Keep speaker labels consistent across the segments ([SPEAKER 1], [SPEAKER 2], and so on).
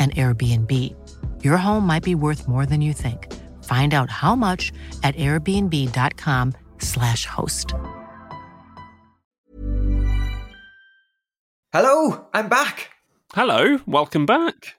[SPEAKER 1] an Airbnb. Your home might be worth more than you think. Find out how much at airbnb.com/slash host.
[SPEAKER 2] Hello, I'm back.
[SPEAKER 3] Hello, welcome back.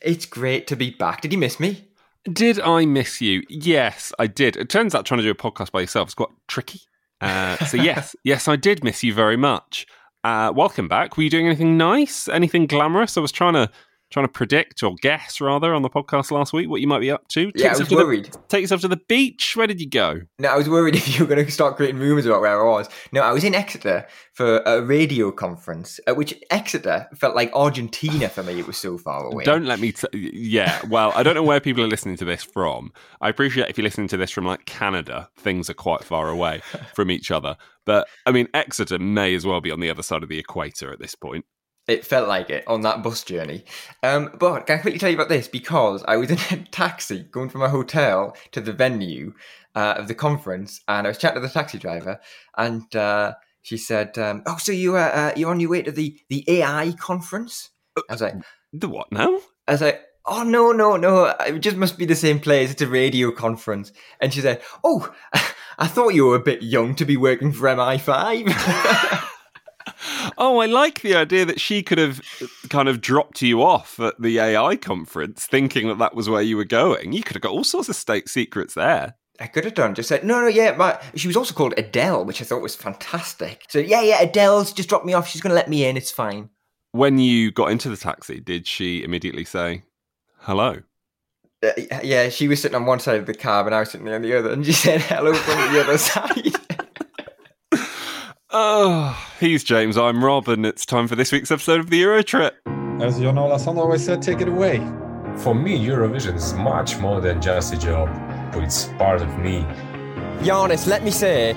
[SPEAKER 2] It's great to be back. Did you miss me?
[SPEAKER 3] Did I miss you? Yes, I did. It turns out trying to do a podcast by yourself is quite tricky. Uh, so yes, yes, I did miss you very much. Uh, welcome back. Were you doing anything nice? Anything glamorous? I was trying to trying to predict or guess rather on the podcast last week what you might be up to. Take
[SPEAKER 2] yeah, I was worried.
[SPEAKER 3] The, take yourself to the beach. Where did you go?
[SPEAKER 2] No, I was worried if you were going to start creating rumours about where I was. No, I was in Exeter for a radio conference, at which Exeter felt like Argentina for me. It was so far away.
[SPEAKER 3] Don't let me. T- yeah, well, I don't know where people are listening to this from. I appreciate if you're listening to this from like Canada, things are quite far away from each other. But I mean, Exeter may as well be on the other side of the equator at this point.
[SPEAKER 2] It felt like it on that bus journey. Um, but can I quickly tell you about this? Because I was in a taxi going from a hotel to the venue uh, of the conference, and I was chatting to the taxi driver, and uh, she said, um, "Oh, so you uh, uh you're on your way to the the AI conference?" I was like,
[SPEAKER 3] "The what now?"
[SPEAKER 2] I was like, "Oh no, no, no! It just must be the same place. It's a radio conference." And she said, "Oh, I thought you were a bit young to be working for MI5."
[SPEAKER 3] oh, I like the idea that she could have kind of dropped you off at the AI conference, thinking that that was where you were going. You could have got all sorts of state secrets there.
[SPEAKER 2] I could have done. Just said, no, no, yeah. My, she was also called Adele, which I thought was fantastic. So, yeah, yeah, Adele's just dropped me off. She's going to let me in. It's fine.
[SPEAKER 3] When you got into the taxi, did she immediately say, hello?
[SPEAKER 2] Uh, yeah, she was sitting on one side of the cab and I was sitting on the other, and she said hello from the other side.
[SPEAKER 3] Oh, he's James, I'm Rob, and it's time for this week's episode of the Euro Trip.
[SPEAKER 4] As Jon Olason always said, take it away.
[SPEAKER 5] For me, Eurovision is much more than just a job, but it's part of me.
[SPEAKER 6] Giannis, let me say,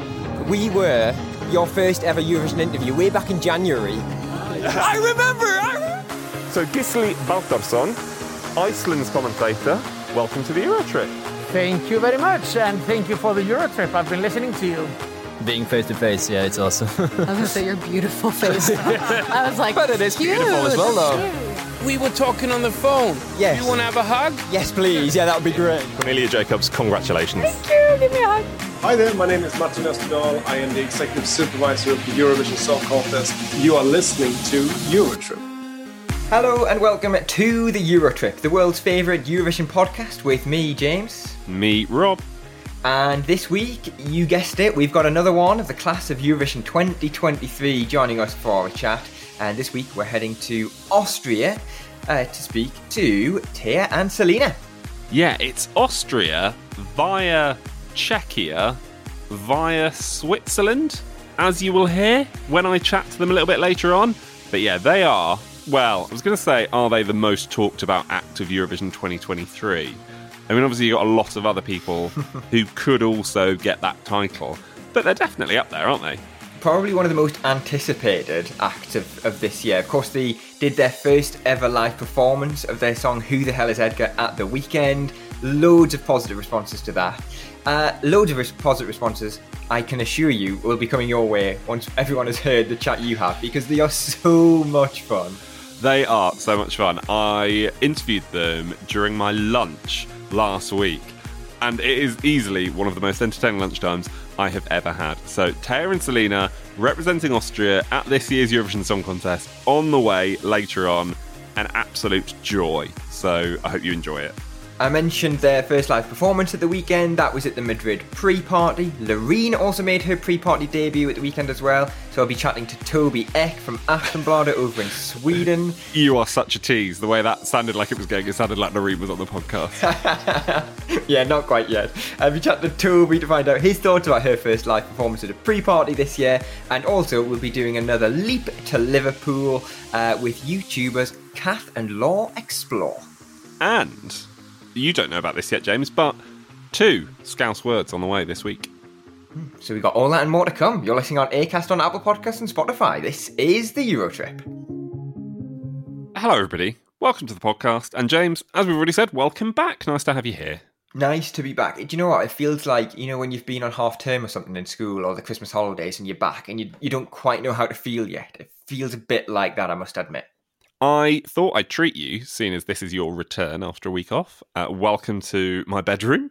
[SPEAKER 6] we were your first ever Eurovision interview way back in January.
[SPEAKER 3] I remember! I remember. So, Gisli Baldursson, Iceland's commentator, welcome to the Eurotrip.
[SPEAKER 7] Thank you very much, and thank you for the Eurotrip. I've been listening to you
[SPEAKER 8] being face to face, yeah, it's awesome.
[SPEAKER 9] I was gonna say your beautiful face. I was like,
[SPEAKER 8] but it is
[SPEAKER 9] cute.
[SPEAKER 8] beautiful as well, though.
[SPEAKER 10] We were talking on the phone.
[SPEAKER 6] Yes.
[SPEAKER 10] You want to have a hug?
[SPEAKER 6] Yes, please. Yeah, that would be great.
[SPEAKER 3] Cornelia Jakobs, congratulations.
[SPEAKER 9] Thank you. Give me a hug.
[SPEAKER 11] Hi there, my name is Martin Österdahl. I am the executive supervisor of the Eurovision Song Contest. You are listening to Eurotrip.
[SPEAKER 2] Hello and welcome to the Eurotrip, the world's favourite Eurovision podcast with me, James.
[SPEAKER 3] Me, Rob.
[SPEAKER 2] And this week, you guessed it, we've got another one of the class of Eurovision 2023 joining us for a chat. And this week, we're heading to Austria uh, to speak to Teya and Salena.
[SPEAKER 3] Yeah, it's Austria via Czechia via Switzerland, as you will hear when I chat to them a little bit later on. But yeah, they are, well, I was going to say, are they the most talked about act of Eurovision 2023? I mean, obviously, you've got a lot of other people who could also get that title, but they're definitely up there, aren't they?
[SPEAKER 2] Probably one of the most anticipated acts of, of this year. Of course, they did their first ever live performance of their song Who the Hell is Edgar at the weekend. Loads of positive responses to that. Uh, loads of res- positive responses, I can assure you, will be coming your way once everyone has heard the chat you have because they are so much fun.
[SPEAKER 3] They are so much fun. I interviewed them during my lunch last week, and it is easily one of the most entertaining lunchtimes I have ever had. So, Teya and Salena representing Austria at this year's Eurovision Song Contest on the way later on. An absolute joy. So, I hope you enjoy it.
[SPEAKER 2] I mentioned their first live performance at the weekend. That was at the Madrid pre party. Loreen also made her pre party debut at the weekend as well. So I'll be chatting to Tobbe Ek from Aftonbladet over in Sweden.
[SPEAKER 3] You are such a tease. The way that sounded like it was going, it sounded like Loreen was on the podcast.
[SPEAKER 2] yeah, not quite yet. I'll be chatting to Tobbe to find out his thoughts about her first live performance at a pre party this year. And also, we'll be doing another leap to Liverpool uh, with YouTubers Cath and Lau Explore.
[SPEAKER 3] And you don't know about this yet, James, but two Scouse words on the way this week.
[SPEAKER 2] So we've got all that and more to come. You're listening on Acast on Apple Podcasts and Spotify. This is the Eurotrip.
[SPEAKER 3] Hello, everybody. Welcome to the podcast. And James, as we've already said, welcome back. Nice to have you here.
[SPEAKER 2] Nice to be back. Do you know what? It feels like, you know, when you've been on half term or something in school or the Christmas holidays and you're back and you, you don't quite know how to feel yet. It feels a bit like that, I must admit.
[SPEAKER 3] I thought I'd treat you, seeing as this is your return after a week off. Uh, welcome to my bedroom.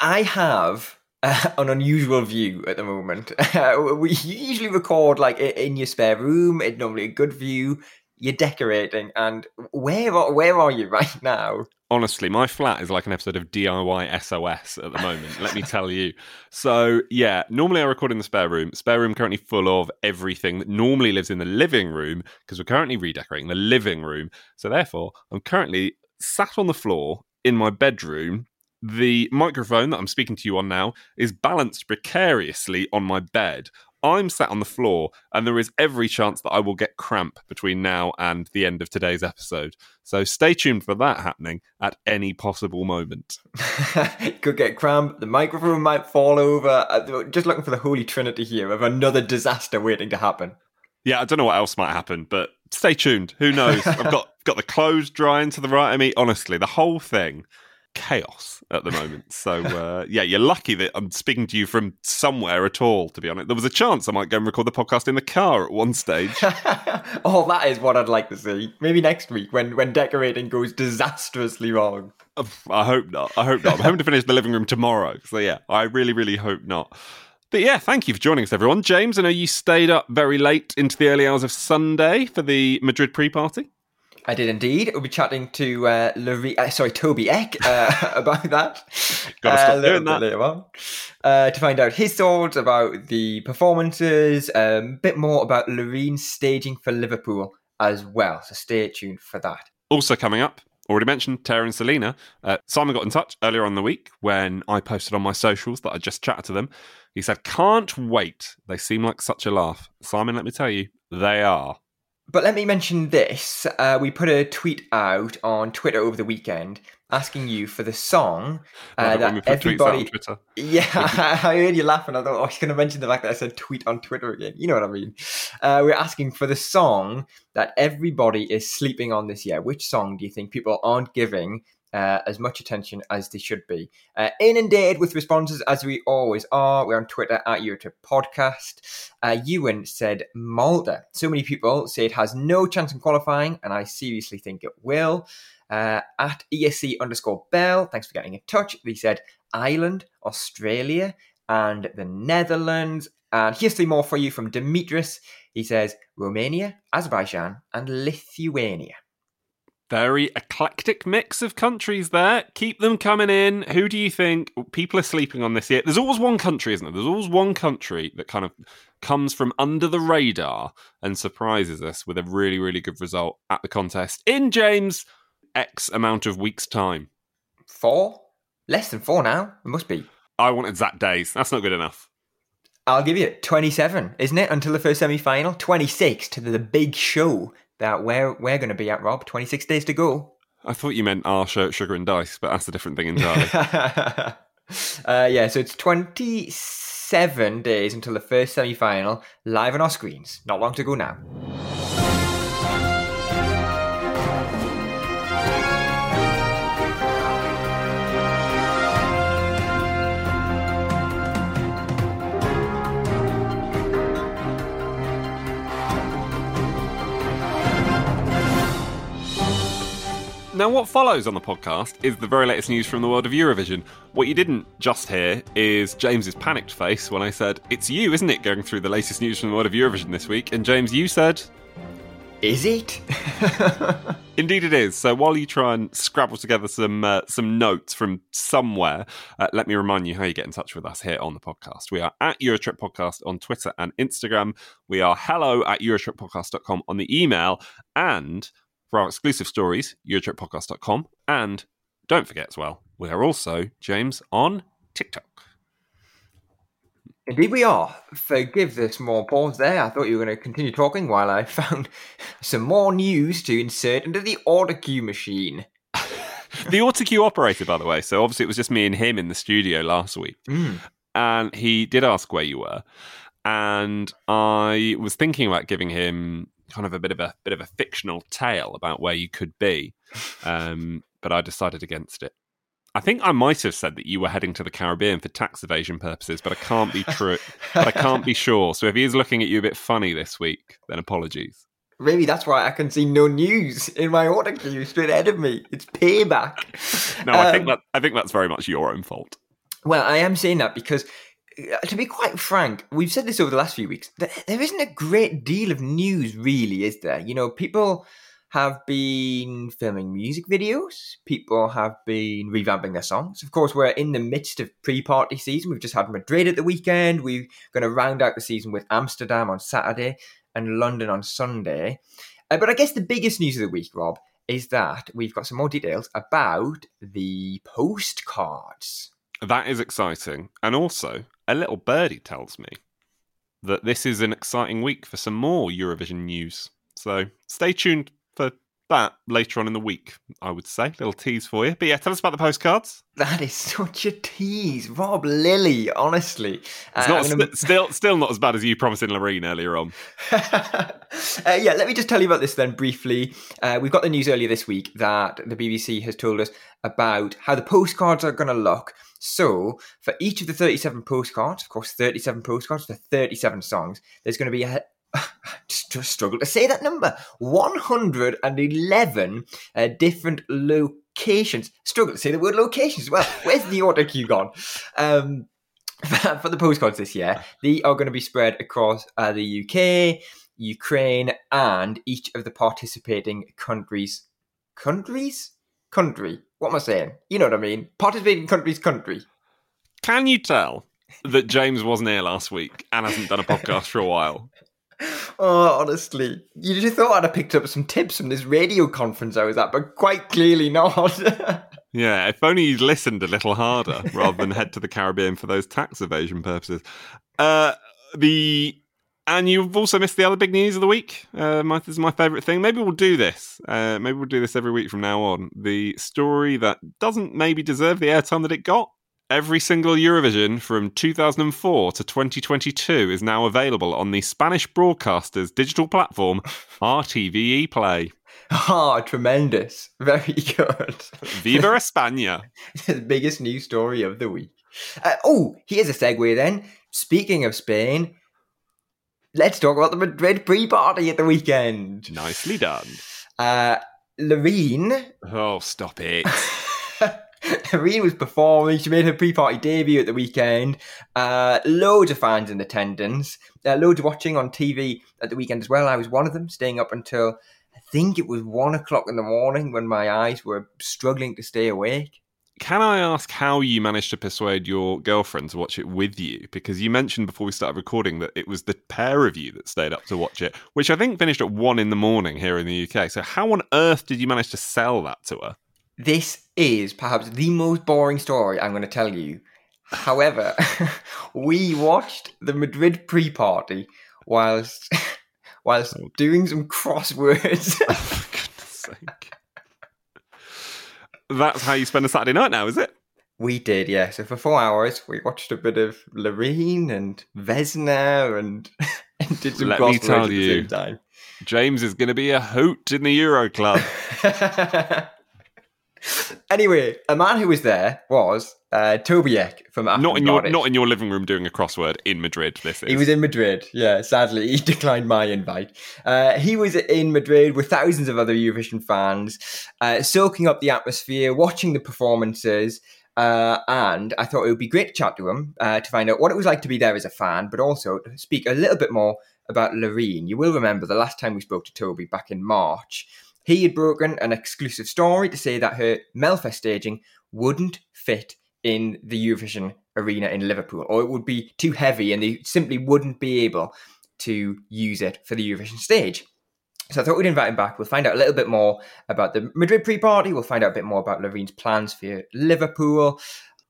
[SPEAKER 2] I have uh, an unusual view at the moment. we usually record like in your spare room. It's normally a good view. You're decorating, and where are, where are you right now?
[SPEAKER 3] Honestly, my flat is like an episode of DIY SOS at the moment, let me tell you. So, yeah, normally I record in the spare room. Spare room currently full of everything that normally lives in the living room because we're currently redecorating the living room. So, therefore, I'm currently sat on the floor in my bedroom. The microphone that I'm speaking to you on now is balanced precariously on my bed. I'm sat on the floor, and there is every chance that I will get cramp between now and the end of today's episode. So stay tuned for that happening at any possible moment.
[SPEAKER 2] Could get cramp, the microphone might fall over. Uh, just looking for the holy trinity here of another disaster waiting to happen.
[SPEAKER 3] Yeah, I don't know what else might happen, but stay tuned. Who knows? I've got got the clothes drying to the right of me. Honestly, the whole thing chaos at the moment. So uh, yeah, you're lucky that I'm speaking to you from somewhere at all. To be honest, there was a chance I might go and record the podcast in the car at one stage.
[SPEAKER 2] oh, that is what I'd like to see. Maybe next week when when decorating goes disastrously wrong.
[SPEAKER 3] I hope not. I hope not. I'm hoping to finish the living room tomorrow. So yeah, I really, really hope not. But yeah, thank you for joining us, everyone. James, I know you stayed up very late into the early hours of Sunday for the Madrid pre-party.
[SPEAKER 2] I did indeed. We'll be chatting to uh, Larry, uh, sorry, Tobbe Ek uh, about that.
[SPEAKER 3] Got to stop doing that
[SPEAKER 2] later on uh, to find out his thoughts about the performances, a um, bit more about Loreen's staging for Liverpool as well. So stay tuned for that.
[SPEAKER 3] Also coming up, already mentioned Teya and Salena. Uh, Simon got in touch earlier on the week when I posted on my socials that I just chatted to them. He said, "Can't wait. They seem like such a laugh." Simon, let me tell you, they are.
[SPEAKER 2] But let me mention this. Uh, we put a tweet out on Twitter over the weekend asking you for the song uh, that everybody. Yeah, I heard you laughing. I thought, oh, I was going to mention the fact that I said tweet on Twitter again. You know what I mean? Uh, we're asking for the song that everybody is sleeping on this year. Which song do you think people aren't giving uh, as much attention as they should be. Uh, inundated with responses as we always are. We're on Twitter at Eurotrip Podcast. Uh, Ewan said Malta. So many people say it has no chance in qualifying, and I seriously think it will. Uh, at ESC underscore Bell, thanks for getting in touch. He said Ireland, Australia, and the Netherlands. And here's three more for you from Demetris. He says Romania, Azerbaijan, and Lithuania.
[SPEAKER 3] Very eclectic mix of countries there. Keep them coming in. Who do you think people are sleeping on this year? There's always one country, isn't there? There's always one country that kind of comes from under the radar and surprises us with a really, really good result at the contest in James X amount of weeks' time.
[SPEAKER 2] Four? Less than four now. It must be.
[SPEAKER 3] I want exact days. That's not good enough.
[SPEAKER 2] I'll give you 27, isn't it? Until the first semi final. 26 to the big show that we're we're going to be at, Rob. Twenty six days to go.
[SPEAKER 3] I thought you meant our shirt, sugar and dice, but that's a different thing entirely.
[SPEAKER 2] uh, yeah, so it's twenty seven days until the first semi final, live on our screens. Not long to go now.
[SPEAKER 3] Now, what follows on the podcast is the very latest news from the world of Eurovision. What you didn't just hear is James's panicked face when I said, It's you, isn't it, going through the latest news from the world of Eurovision this week? And James, you said,
[SPEAKER 2] Is it?
[SPEAKER 3] Indeed, it is. So while you try and scrabble together some uh, some notes from somewhere, uh, let me remind you how you get in touch with us here on the podcast. We are at Eurotrip Podcast on Twitter and Instagram. We are hello at eurotrippodcast.com on the email. And for our exclusive stories, eurotrippodcast.com. And don't forget as well, we are also, James, on TikTok.
[SPEAKER 2] Indeed, we are. Forgive the small pause there. I thought you were going to continue talking while I found some more news to insert into the autocue machine.
[SPEAKER 3] the auto cue operator, by the way. So obviously, it was just me and him in the studio last week,
[SPEAKER 2] Mm.
[SPEAKER 3] and he did ask where you were, and I was thinking about giving him kind of a bit of a bit of a fictional tale about where you could be, um, but I decided against it. I think I might have said that you were heading to the Caribbean for tax evasion purposes, but I can't be true. but I can't be sure. So if he is looking at you a bit funny this week, then apologies.
[SPEAKER 2] Maybe that's why I can see no news in my autocue straight ahead of me. It's payback.
[SPEAKER 3] No, I think
[SPEAKER 2] Um,
[SPEAKER 3] that I think that's very much your own fault.
[SPEAKER 2] Well, I am saying that because, to be quite frank, we've said this over the last few weeks. There, isn't a great deal of news, really, is there? You know, people have been filming music videos. People have been revamping their songs. Of course, we're in the midst of pre-party season. We've just had Madrid at the weekend. We're going to round out the season with Amsterdam on Saturday and London on Sunday. Uh, but I guess the biggest news of the week, Rob, is that we've got some more details about the postcards.
[SPEAKER 3] That is exciting. And also, a little birdie tells me that this is an exciting week for some more Eurovision news. So stay tuned for that later on in the week, I would say. Little tease for you. But yeah, tell us about the postcards.
[SPEAKER 2] That is such a tease, Rob Lilly. Honestly,
[SPEAKER 3] It's
[SPEAKER 2] Uh,
[SPEAKER 3] not
[SPEAKER 2] I'm gonna-
[SPEAKER 3] st- still still not as bad as you promising Loreen earlier on.
[SPEAKER 2] uh, yeah, let me just tell you about this then briefly. Uh, we've got the news earlier this week that the BBC has told us about how the postcards are going to look. So, for each of the 37 postcards, of course, 37 postcards for 37 songs, there's going to be a. Just, struggle to say that number 111 uh, different locations. Struggle to say the word locations as well. Where's the auto cue gone? Um, for the postcards this year, they are going to be spread across uh, the UK, Ukraine, and each of the participating countries. Countries? Country. What am I saying? You know what I mean. Participating country's country.
[SPEAKER 3] Can you tell that James wasn't here last week and hasn't done a podcast for a while?
[SPEAKER 2] Oh, honestly, you just thought I'd have picked up some tips from this radio conference I was at, but quite clearly not.
[SPEAKER 3] Yeah, if only you'd listened a little harder rather than head to the Caribbean for those tax evasion purposes. Uh, the and you've also missed the other big news of the week. Uh, my, this is my favourite thing. Maybe we'll do this. Uh, maybe we'll do this every week from now on. The story that doesn't maybe deserve the airtime that it got. Every single Eurovision from 2004 to 2022 is now available on the Spanish broadcaster's digital platform, RTVE Play.
[SPEAKER 2] Ah, tremendous. Very good.
[SPEAKER 3] Viva España.
[SPEAKER 2] the biggest news story of the week. Uh, oh, here's a segue then. Speaking of Spain, let's talk about the Madrid pre party at the weekend.
[SPEAKER 3] Nicely done.
[SPEAKER 2] Uh, Loreen.
[SPEAKER 3] Oh, stop it.
[SPEAKER 2] Loreen was performing. She made her pre-party debut at the weekend. Uh, loads of fans in attendance. Uh, loads watching on TV at the weekend as well. I was one of them, staying up until I think it was one o'clock in the morning when my eyes were struggling to stay awake.
[SPEAKER 3] Can I ask how you managed to persuade your girlfriend to watch it with you? Because you mentioned before we started recording that it was the pair of you that stayed up to watch it, which I think finished at one in the morning here in the UK. So, how on earth did you manage to sell that to her?
[SPEAKER 2] This is perhaps the most boring story I'm going to tell you. However, we watched the Madrid pre-party whilst whilst oh. doing some crosswords.
[SPEAKER 3] Oh, That's how you spend a Saturday night now, is it?
[SPEAKER 2] We did, yeah. So for four hours, we watched a bit of Loreen and Vesna and, and did some
[SPEAKER 3] Let me tell
[SPEAKER 2] at the
[SPEAKER 3] you,
[SPEAKER 2] same time.
[SPEAKER 3] James is going to be a hoot in the Euro Club.
[SPEAKER 2] Anyway, a man who was there was uh, Tobbe Ek from Afton
[SPEAKER 3] Not in your not in your living room doing a crossword in Madrid. This is.
[SPEAKER 2] He was in Madrid. Yeah, sadly, he declined my invite. Uh, he was in Madrid with thousands of other Eurovision fans, uh, soaking up the atmosphere, watching the performances. Uh, and I thought it would be great to chat to him uh, to find out what it was like to be there as a fan, but also to speak a little bit more about Loreen. You will remember the last time we spoke to Tobbe back in March. He had broken an exclusive story to say that her Melfest staging wouldn't fit in the Eurovision arena in Liverpool, or it would be too heavy and they simply wouldn't be able to use it for the Eurovision stage. So I thought we'd invite him back. We'll find out a little bit more about the Madrid pre-party. We'll find out a bit more about Loreen's plans for Liverpool.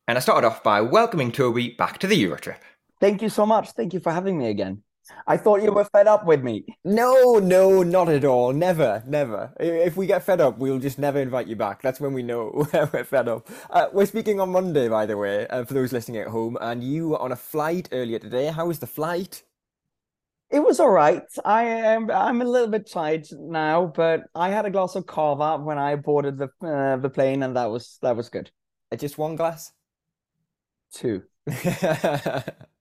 [SPEAKER 2] And I started off by welcoming Toby back to the Eurotrip.
[SPEAKER 10] Thank you so much. Thank you for having me again. I thought you were fed up with me.
[SPEAKER 6] No, no, not at all. Never, never. If we get fed up, we'll just never invite you back. That's when we know we're fed up. Uh, we're speaking on Monday, by the way, uh, for those listening at home, and you were on a flight earlier today. How was the flight?
[SPEAKER 10] It was all right. I am I'm a little bit tired now, but I had a glass of cava when I boarded the uh, the plane, and that was that was good.
[SPEAKER 6] Uh, just one glass?
[SPEAKER 10] Two.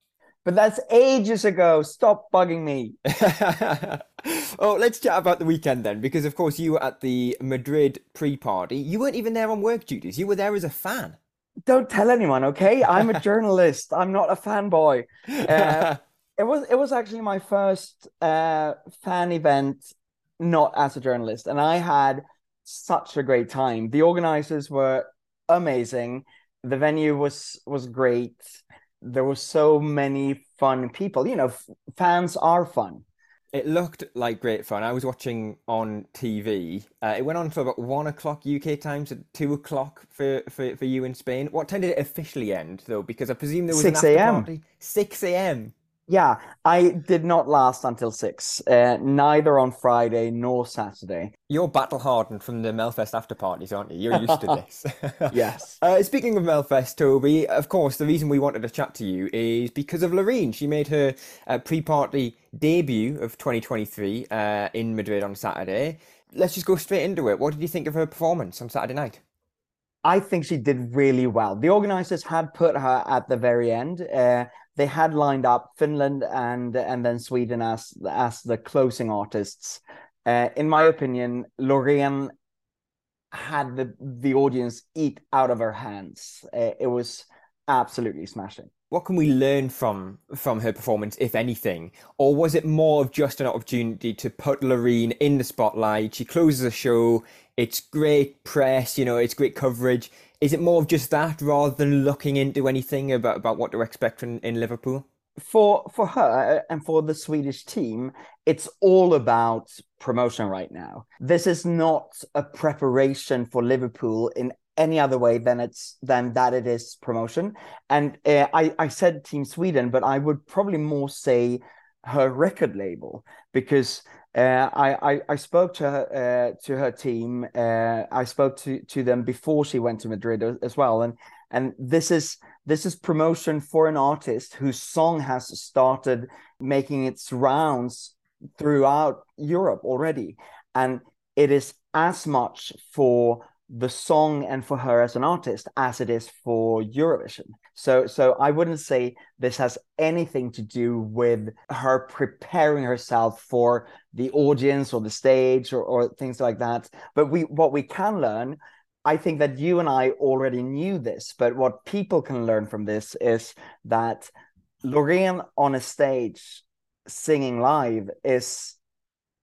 [SPEAKER 10] But that's ages ago. Stop bugging me.
[SPEAKER 6] oh, let's chat about the weekend then, because of course you were at the Madrid pre-party. You weren't even there on work duties. You were there as a fan.
[SPEAKER 10] Don't tell anyone, okay? I'm a journalist. I'm not a fanboy. Uh, it was it was actually my first uh, fan event, not as a journalist, and I had such a great time. The organizers were amazing. The venue was was great there were so many fun people. You know, f- fans are fun.
[SPEAKER 6] It looked like great fun. I was watching on TV. Uh, it went on for about one o'clock UK time, so two o'clock for, for, for you in Spain. What time did it officially end, though? Because I presume there was
[SPEAKER 10] 6
[SPEAKER 6] an after
[SPEAKER 10] a.m.
[SPEAKER 6] party. Six a.m.
[SPEAKER 10] Yeah, I did not last until six, uh, neither on Friday nor Saturday.
[SPEAKER 6] You're battle hardened from the Melfest after parties, aren't you? You're used to this.
[SPEAKER 10] yes.
[SPEAKER 6] Uh, speaking of Melfest, Tobbe, of course, the reason we wanted to chat to you is because of Loreen. She made her uh, pre party debut of 2023 uh, in Madrid on Saturday. Let's just go straight into it. What did you think of her performance on Saturday night?
[SPEAKER 10] I think she did really well. The organizers had put her at the very end. Uh, they had lined up Finland and and then Sweden as as the closing artists. Uh, in my opinion, Loreen had the the audience eat out of her hands. Uh, it was absolutely smashing.
[SPEAKER 6] What can we learn from from her performance, if anything, or was it more of just an opportunity to put Loreen in the spotlight? She closes the show. It's great press, you know, it's great coverage. Is it more of just that rather than looking into anything about, about what to expect in, in Liverpool?
[SPEAKER 10] For for her and for the Swedish team, it's all about promotion right now. This is not a preparation for Liverpool in any other way than it's than that it is promotion. And uh, I I said Team Sweden, but I would probably more say her record label because uh, I, I, I spoke to her uh, to her team. Uh, I spoke to to them before she went to Madrid as well, and and this is this is promotion for an artist whose song has started making its rounds throughout Europe already, and it is as much for the song and for her as an artist as it is for Eurovision. So so I wouldn't say this has anything to do with her preparing herself for the audience or the stage or, or things like that. But we what we can learn, I think that you and I already knew this, but what people can learn from this is that Loreen on a stage singing live is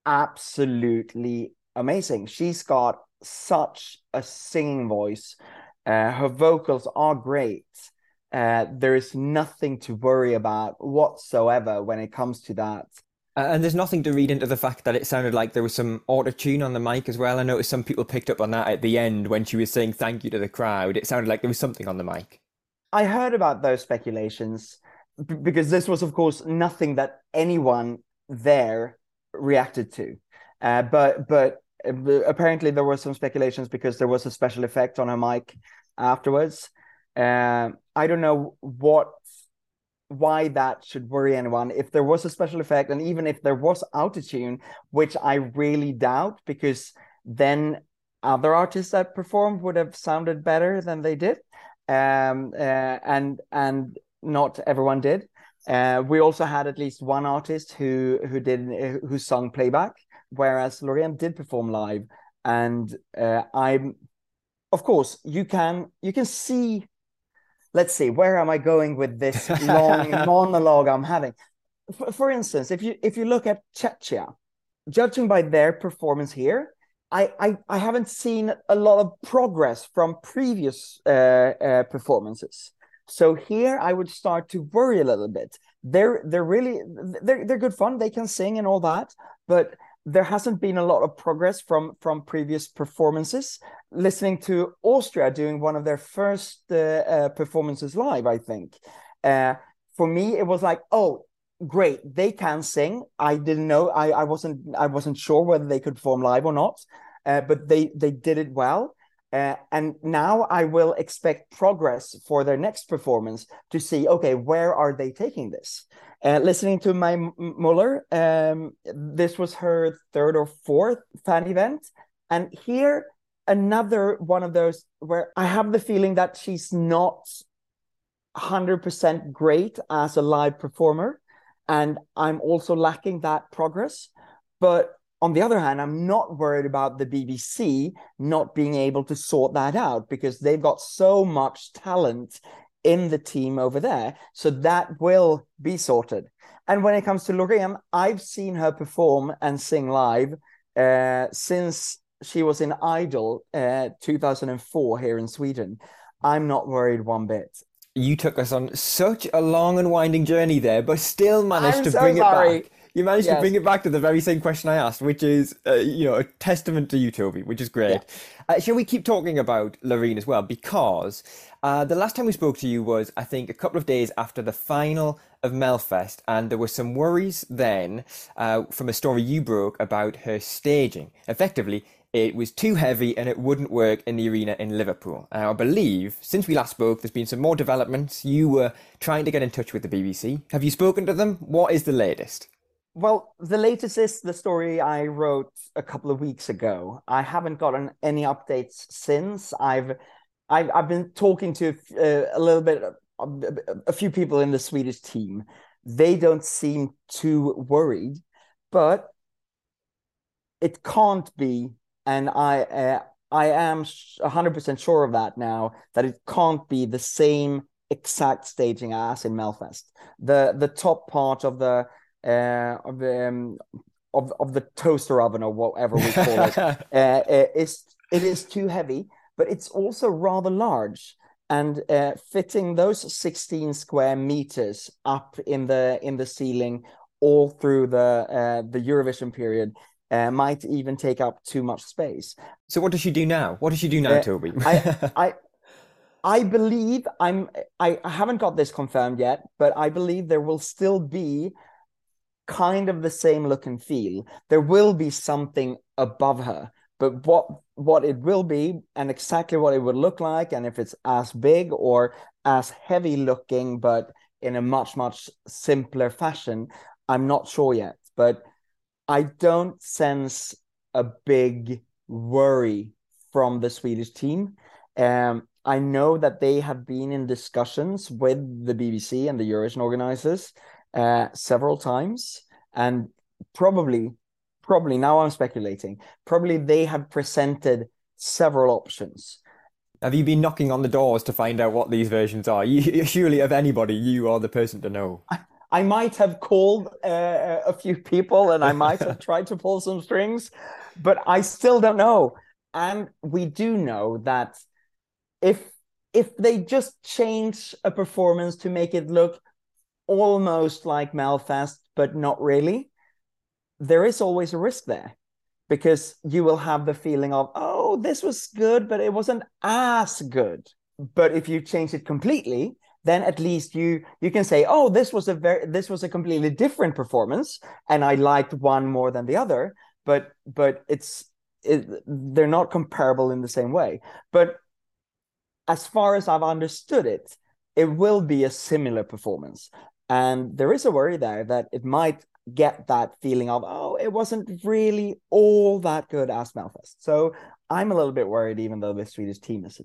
[SPEAKER 10] absolutely amazing. She's got such a singing voice. Uh, her vocals are great. Uh, there is nothing to worry about whatsoever when it comes to that.
[SPEAKER 6] And there's nothing to read into the fact that it sounded like there was some auto tune on the mic as well. I noticed some people picked up on that at the end when she was saying thank you to the crowd. It sounded like there was something on the mic.
[SPEAKER 10] I heard about those speculations because this was, of course, nothing that anyone there reacted to. Uh, but but apparently there were some speculations because there was a special effect on her mic afterwards. Uh, I don't know what why that should worry anyone. If there was a special effect, and even if there was autotune, which I really doubt, because then other artists that performed would have sounded better than they did, um, uh, and and not everyone did. Uh, we also had at least one artist who who did who sung playback, whereas Loreen did perform live. And uh, I'm, of course, you can you can see. Let's see, where am I going with this long monologue I'm having? For, for instance, if you if you look at Czechia, judging by their performance here, I, I, I haven't seen a lot of progress from previous uh, uh, performances. So here I would start to worry a little bit. They're they're really they're they're good fun. They can sing and all that, but there hasn't been a lot of progress from from previous performances. Listening to Austria doing one of their first uh, uh, performances live, I think. Uh, for me, it was like, oh, great, they can sing. I didn't know. I I wasn't I wasn't sure whether they could perform live or not, uh, but they they did it well. Uh, and now I will expect progress for their next performance to see, okay, where are they taking this? Uh, listening to Mae Muller, um, this was her third or fourth fan event. And here, another one of those where I have the feeling that she's not 100% great as a live performer. And I'm also lacking that progress. But on the other hand, I'm not worried about the BBC not being able to sort that out because they've got so much talent in the team over there. So that will be sorted. And when it comes to Loreen, I've seen her perform and sing live uh, since she was in Idol uh, 2004 here in Sweden. I'm not worried one bit.
[SPEAKER 6] You took us on such a long and winding journey there, but still managed
[SPEAKER 10] I'm
[SPEAKER 6] to
[SPEAKER 10] so
[SPEAKER 6] bring
[SPEAKER 10] sorry.
[SPEAKER 6] it back you managed
[SPEAKER 10] Yes.
[SPEAKER 6] to bring it back to the very same question I asked, which is, uh, you know, a testament to you, Tobbe, which is great. Uh, shall we keep talking about Loreen as well? Because uh, the last time we spoke to you was, I think, a couple of days after the final of Melfest, and there were some worries then uh, from a story you broke about her staging. Effectively, it was too heavy and it wouldn't work in the arena in Liverpool. And I believe, since we last spoke, there's been some more developments. You were trying to get in touch with the BBC. Have you spoken to them? What is the latest?
[SPEAKER 10] Well, the latest is the story I wrote a couple of weeks ago. I haven't gotten any updates since. I've I've, I've been talking to uh, a little bit a few people in the Swedish team. They don't seem too worried, but it can't be. And I uh, I am hundred percent sure of that now. That it can't be the same exact staging as in Melfest. The the top part of the uh, of the um, of of the toaster oven or whatever we call it uh, is it is too heavy, but it's also rather large. And uh, fitting those 16 square meters up in the in the ceiling all through the uh, the Eurovision period uh, might even take up too much space.
[SPEAKER 6] So what does she do now? What does she do now,
[SPEAKER 10] Uh,
[SPEAKER 6] Tobbe?
[SPEAKER 10] I, I I believe I'm I haven't got this confirmed yet, but I believe there will still be kind of the same look and feel. There will be something above her, but what what it will be and exactly what it would look like, and if it's as big or as heavy looking, but in a much much simpler fashion, I'm not sure yet. But I don't sense a big worry from the Swedish team. Um, I know that they have been in discussions with the BBC and the Eurovision organizers uh, several times, and probably, probably now I'm speculating. Probably they have presented several options.
[SPEAKER 6] Have you been knocking on the doors to find out what these versions are? You, surely, of anybody, you are the person to know.
[SPEAKER 10] I might have called uh, a few people and I might have tried to pull some strings, but I still don't know. And we do know that if if they just change a performance to make it look almost like Melfest, but not really, there is always a risk there because you will have the feeling of, oh, this was good, but it wasn't as good. But if you change it completely, then at least you you can say, oh, this was a very this was a completely different performance, and I liked one more than the other. But but it's it, they're not comparable in the same way. But as far as I've understood it, it will be a similar performance. And there is a worry there that it might get that feeling of, oh, it wasn't really all that good as Melfest. So I'm a little bit worried, even though the Swedish team is.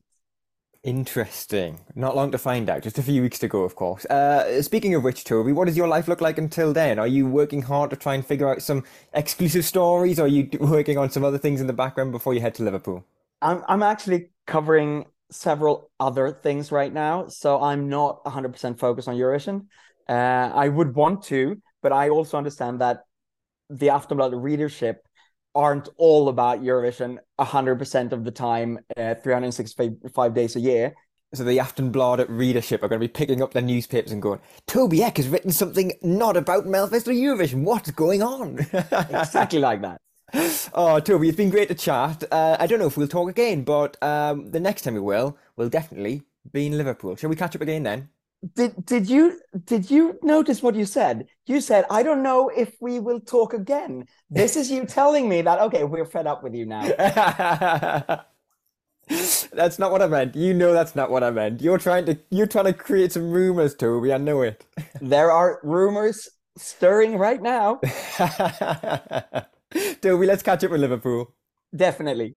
[SPEAKER 6] Interesting. Not long to find out. Just a few weeks to go, of course. Uh, speaking of which, Tobbe, what does your life look like until then? Are you working hard to try and figure out some exclusive stories? Or are you working on some other things in the background before you head to Liverpool?
[SPEAKER 10] I'm I'm actually covering several other things right now, so I'm not 100% focused on Eurovision. Uh, I would want to, but I also understand that the Aftonbladet readership aren't all about Eurovision 100% of the time, uh, 365 days a year.
[SPEAKER 6] So the Aftonbladet readership are going to be picking up their newspapers and going, Tobbe Ek has written something not about Melfest or Eurovision. What's going on?
[SPEAKER 10] exactly like that.
[SPEAKER 6] Oh, Tobbe, it's been great to chat. Uh, I don't know if we'll talk again, but um, the next time we will, we'll definitely be in Liverpool. Shall we catch up again then?
[SPEAKER 10] Did did you did you notice what you said? You said, "I don't know if we will talk again." This is you telling me that okay, we're fed up with you now.
[SPEAKER 6] that's not what I meant. You know that's not what I meant. You're trying to you're trying to create some rumors, Tobbe. I know it.
[SPEAKER 10] there are rumors stirring right now.
[SPEAKER 6] Tobbe, let's catch up with Liverpool.
[SPEAKER 10] Definitely.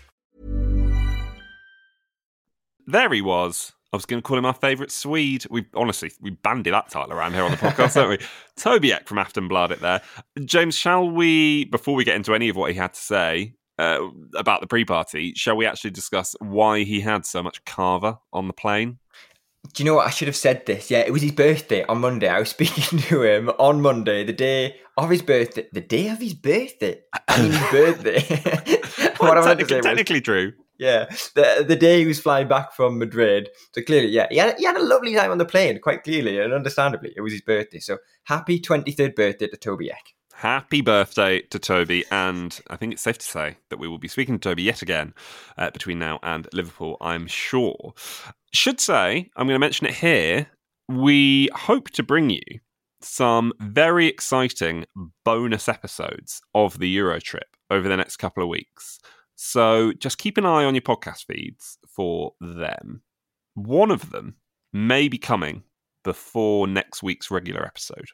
[SPEAKER 3] There he was. I was going to call him our favourite Swede. We honestly we bandy that title around here on the podcast, don't we? Tobbe Ek from Aftonbladet. There, James. Shall we? Before we get into any of what he had to say uh, about the pre-party, shall we actually discuss why he had so much cava on the plane?
[SPEAKER 2] Do you know what? I should have said this. Yeah, it was his birthday on Monday. I was speaking to him on Monday, the day of his birthday. The day of his birthday. I mean, his birthday.
[SPEAKER 3] what well, technically, technically true.
[SPEAKER 2] Yeah, the the day he was flying back from Madrid. So clearly, yeah, he had, he had a lovely time on the plane, quite clearly and understandably. It was his birthday. So happy 23rd birthday to Tobbe Ek.
[SPEAKER 3] Happy birthday to Tobbe. And I think it's safe to say that we will be speaking to Tobbe yet again uh, between now and Liverpool, I'm sure. Should say, I'm going to mention it here. We hope to bring you some very exciting bonus episodes of the Euro trip over the next couple of weeks. So just keep an eye on your podcast feeds for them. One of them may be coming before next week's regular episode.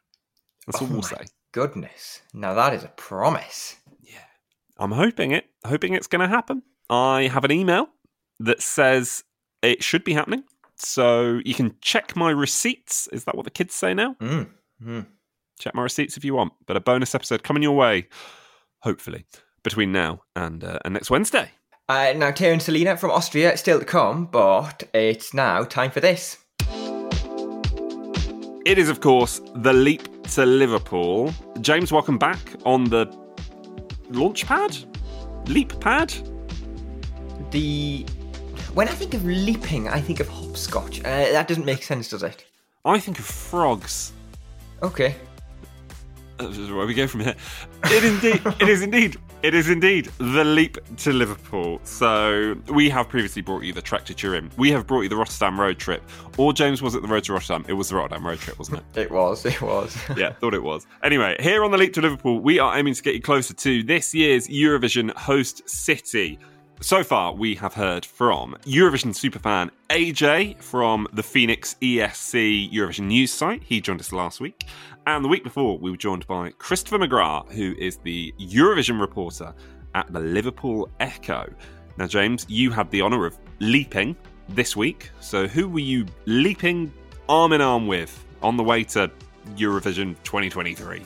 [SPEAKER 3] That's oh all we'll say.
[SPEAKER 2] Goodness. Now that is a promise.
[SPEAKER 3] Yeah. I'm hoping it. Hoping it's going to happen. I have an email that says it should be happening. So you can check my receipts. Is that what the kids say now?
[SPEAKER 2] Mm. Mm.
[SPEAKER 3] Check my receipts if you want. But a bonus episode coming your way, hopefully between now and, uh, and next Wednesday.
[SPEAKER 2] Uh, now, Teya and Salena from Austria still to come, but it's now time for this.
[SPEAKER 3] It is, of course, the leap to Liverpool. James, welcome back on the launch pad? Leap pad?
[SPEAKER 2] The. When I think of leaping, I think of hopscotch. Uh, that doesn't make sense, does it?
[SPEAKER 3] I think of frogs.
[SPEAKER 2] Okay.
[SPEAKER 3] This is where we go from here. It indeed, it is indeed it is indeed the leap to Liverpool. So we have previously brought you the trek to Turin. We have brought you the Rotterdam road trip. Or James was it the road to Rotterdam? It was the Rotterdam road trip, wasn't it?
[SPEAKER 2] It was. It was.
[SPEAKER 3] yeah, thought it was. Anyway, here on the leap to Liverpool, we are aiming to get you closer to this year's Eurovision host city. So far, we have heard from Eurovision superfan AJ from the Phoenix ESC Eurovision news site. He joined us last week. And the week before, we were joined by Christopher McGrath, who is the Eurovision reporter at the Liverpool Echo. Now, James, you had the honour of leaping this week. So, who were you leaping arm in arm with on the way to Eurovision 2023?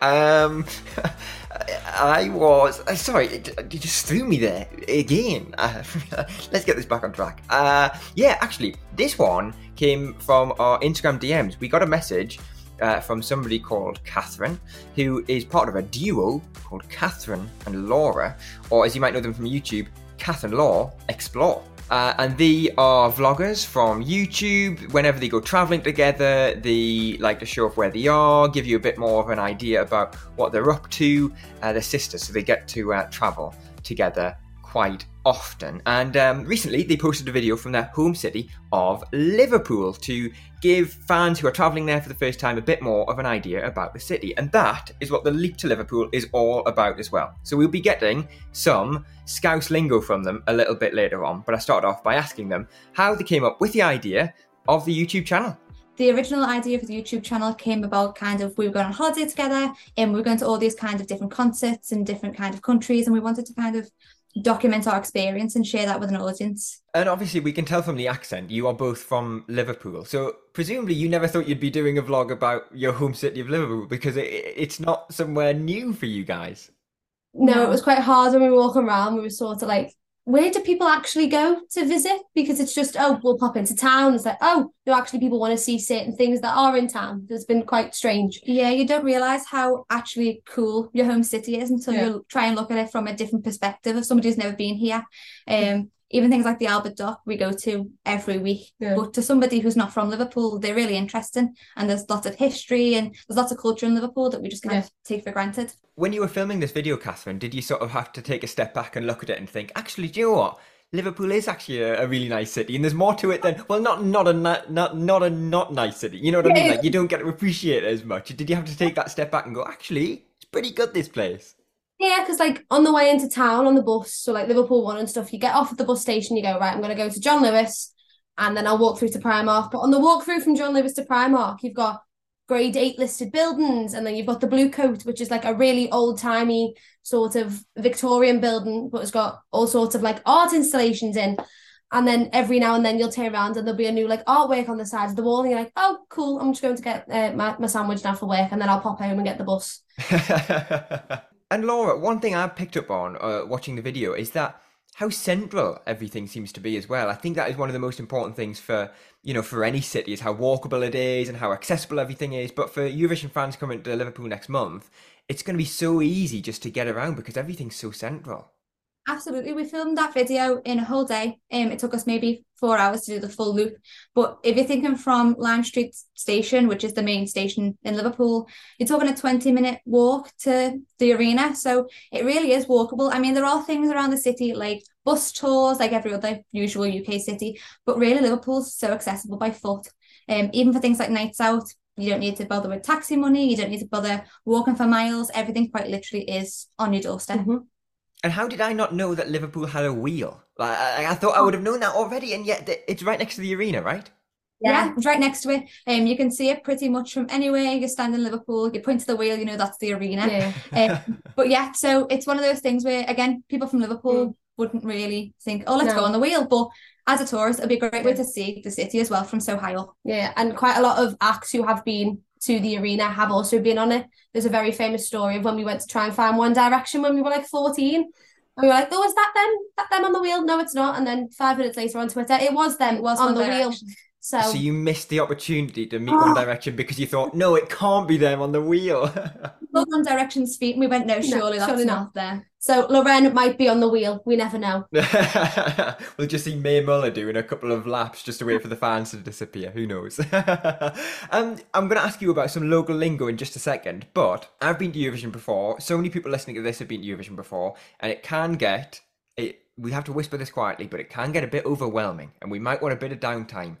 [SPEAKER 2] um, I was uh, sorry, you just threw me there again. Uh, let's get this back on track. Uh, yeah, actually, this one came from our Instagram DMs. We got a message uh, from somebody called Catherine, who is part of a duo called Catherine and Laura, or as you might know them from YouTube, Cath and Lau Explore. Uh, and they are vloggers from YouTube. Whenever they go traveling together, they like to show off where they are, give you a bit more of an idea about what they're up to. Uh, they're sisters, so they get to uh, travel together quite often. And um, recently, they posted a video from their home city of Liverpool to give fans who are travelling there for the first time a bit more of an idea about the city. And that is what the Leap to Liverpool is all about as well. So we'll be getting some Scouse lingo from them a little bit later on. But I started off by asking them how they came up with the idea of the YouTube channel
[SPEAKER 12] the original idea for the YouTube channel came about kind of we were going on holiday together and we were going to all these kind of different concerts in different kind of countries and we wanted to kind of document our experience and share that with an audience.
[SPEAKER 2] And obviously, we can tell from the accent you are both from Liverpool. So presumably, you never thought you'd be doing a vlog about your home city of Liverpool because it, it's not somewhere new for you guys.
[SPEAKER 13] No, it was quite hard when we were walking around. We were sort of like where do people actually go to visit? Because it's just, oh, we'll pop into town. It's like, oh, no, actually, people want to see certain things that are in town. It's been quite strange.
[SPEAKER 12] Yeah, you don't realize how actually cool your home city is until yeah. you try and look at it from a different perspective of somebody who's never been here. Um, even things like the Albert Dock we go to every week. Yeah. But to somebody who's not from Liverpool, they're really interesting. And there's lots of history and there's lots of culture in Liverpool that we just kind yeah. of take for granted.
[SPEAKER 2] When you were filming this video, Catherine, did you sort of have to take a step back and look at it and think, actually, do you know what? Liverpool is actually a, a really nice city, and there's more to it than well, not not a not not a not nice city. You know what I mean? Like you don't get to appreciate it as much. Did you have to take that step back and go, actually, it's pretty good this place?
[SPEAKER 13] Yeah, because like on the way into town on the bus, so like Liverpool one and stuff, you get off at the bus station, you go, right, I'm gonna go to John Lewis and then I'll walk through to Primark. But on the walk through from John Lewis to Primark, you've got grade eight listed buildings, and then you've got the Blue Coat, which is like a really old timey sort of Victorian building, but it's got all sorts of like art installations in. And then every now and then you'll turn around and there'll be a new like artwork on the side of the wall, and you're like, oh, cool, I'm just going to get uh, my, my sandwich now for work, and then I'll pop home and get the bus.
[SPEAKER 2] And Laura, one thing I picked up on uh, watching the video is that how central everything seems to be as well. I think that is one of the most important things for you know for any city is how walkable it is and how accessible everything is. But for Eurovision fans coming to Liverpool next month, it's going to be so easy just to get around because everything's so central.
[SPEAKER 12] Absolutely. We filmed that video in a whole day. Um, it took us maybe four hours to do the full loop. But if you're thinking from Lime Street Station, which is the main station in Liverpool, you're talking a 20 minute walk to the arena. So it really is walkable. I mean, there are things around the city like bus tours, like every other usual UK city, but really Liverpool's so accessible by foot. Um, even for things like nights out, you don't need to bother with taxi money, you don't need to bother walking for miles. Everything quite literally is on your doorstep.
[SPEAKER 13] Mm-hmm.
[SPEAKER 2] And how did I not know that Liverpool had a wheel? Like, I, I thought I would have known that already, and yet it's right next to the arena, right?
[SPEAKER 12] Yeah, it's right next to it. Um, you can see it pretty much from anywhere. You stand in Liverpool, you point to the wheel, you know that's the arena. Yeah. um, but yeah, so it's one of those things where again, people from Liverpool mm. wouldn't really think, oh, let's no. go on the wheel. But as a tourist, it'd be a great way to see the city as well from so high up.
[SPEAKER 13] Yeah, and quite a lot of acts who have been to the arena have also been on it. There's a very famous story of when we went to try and find One Direction when we were like 14 And we were like, oh, is that them? That them on the wheel? No, it's not. And then five minutes later on Twitter, it was them. It was on the wheel. So,
[SPEAKER 2] so you missed the opportunity to meet ah. One Direction because you thought, no, it can't be them on the wheel.
[SPEAKER 12] Look One Direction's feet, and we went, no, surely no, that's surely not. not there.
[SPEAKER 13] So Loreen might be on the wheel. We never know.
[SPEAKER 2] we'll just see Mae Muller doing a couple of laps just to wait for the fans to disappear. Who knows? um, I'm going to ask you about some local lingo in just a second, but I've been to Eurovision before. So many people listening to this have been to Eurovision before, and it can get it. We have to whisper this quietly, but it can get a bit overwhelming, and we might want a bit of downtime.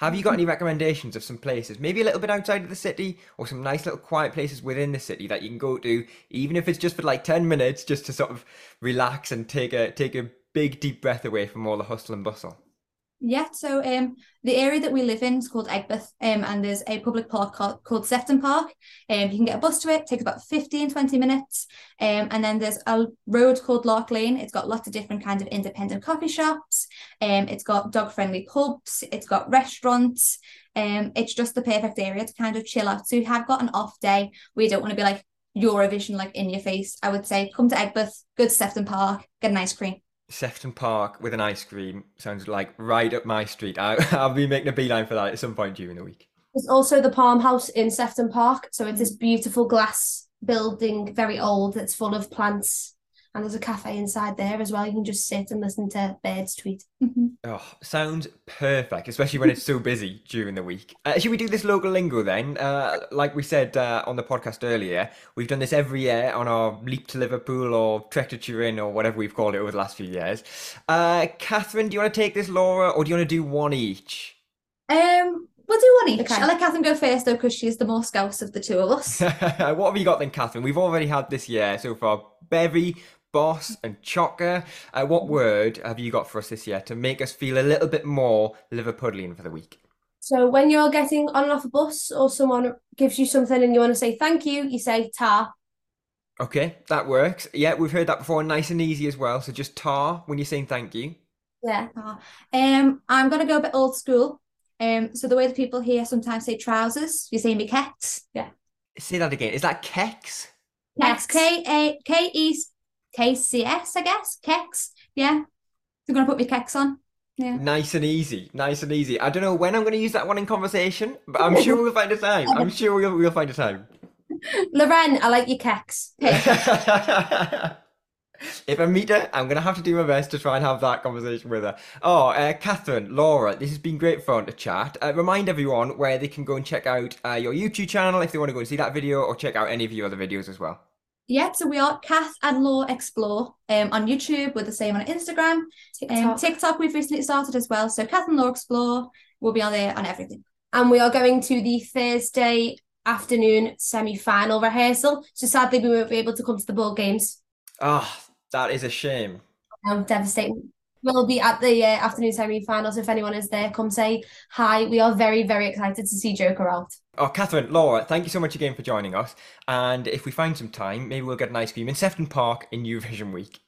[SPEAKER 2] Have you got any recommendations of some places, maybe a little bit outside of the city, or some nice little quiet places within the city that you can go to, even if it's just for like ten minutes, just to sort of relax and take a take a big deep breath away from all the hustle and bustle?
[SPEAKER 12] Yeah, so um, the area that we live in is called Aigburth, um, and there's a public park called, called Sefton Park. Um, you can get a bus to it, it takes about 15, 20 minutes. Um, and then there's a road called Lark Lane. It's got lots of different kinds of independent coffee shops. Um, it's got dog-friendly pubs. It's got restaurants. Um, it's just the perfect area to kind of chill out. So you have got an off day where you don't want to be like Eurovision like in your face, I would say come to Aigburth, go to Sefton Park, get an ice cream.
[SPEAKER 2] Sefton Park with an ice cream sounds like right up my street. I, I'll be making a beeline for that at some point during the week.
[SPEAKER 13] There's also the Palm House in Sefton Park. So it's this beautiful glass building, very old, that's full of plants. And there's a cafe inside there as well. You can just sit and listen to birds tweet.
[SPEAKER 2] Oh, sounds perfect, especially when it's so busy during the week. Uh, should we do this local lingo then? Uh, like we said uh, on the podcast earlier, we've done this every year on our Leap to Liverpool or Trek to Turin or whatever we've called it over the last few years. Uh, Catherine, do you want to take this, Laura, or do you want to do one each?
[SPEAKER 12] Um, we'll do one each.
[SPEAKER 13] Okay.
[SPEAKER 12] I'll let Catherine go first though, because she's the more scouse of the two of us.
[SPEAKER 2] what have you got then, Catherine? We've already had this year so far. Bevy, Boss, and Chocker. Uh, what word have you got for us this year to make us feel a little bit more Liverpudlian for the week?
[SPEAKER 13] So when you're getting on and off a bus or someone gives you something and you want to say thank you, you say ta.
[SPEAKER 2] Okay, that works. Yeah, we've heard that before. Nice and easy as well. So just ta when you're saying thank you.
[SPEAKER 12] Yeah. Um, I'm gonna go a bit old school. Um, so the way that people here sometimes say trousers, you say me kecks.
[SPEAKER 13] Yeah.
[SPEAKER 2] Say that again. Is that keks?
[SPEAKER 12] Kecks. K A K E K C S, I guess. Kecks. Yeah. You're gonna put me kecks on. Yeah.
[SPEAKER 2] Nice and easy. Nice and easy. I don't know when I'm going to use that one in conversation, but I'm sure we'll find a time. I'm sure we'll, we'll find a time.
[SPEAKER 13] Loreen, I like your kecks.
[SPEAKER 2] If I meet her, I'm going to have to do my best to try and have that conversation with her. Oh, uh, Catherine, Laura, this has been great fun to chat. Uh, remind everyone where they can go and check out uh, your YouTube channel if they want to go and see that video or check out any of your other videos as well.
[SPEAKER 12] Yeah, so we are Cath and Lau Explore um, on YouTube. We're the same on Instagram. Um,
[SPEAKER 13] TikTok.
[SPEAKER 12] TikTok we've recently started as well. So Cath and Lau Explore will be on there on everything.
[SPEAKER 13] And we are going to the Thursday afternoon semi final rehearsal. So sadly, we won't be able to come to the ball games.
[SPEAKER 2] Ah, that is a shame.
[SPEAKER 13] Um, devastating. We'll be at the uh, afternoon semi finals. If anyone is there, come say hi. We are very, very excited to see Joker out.
[SPEAKER 2] Oh, Catherine, Laura, thank you so much again for joining us. And if we find some time, maybe we'll get an ice cream in Sefton Park in Eurovision week.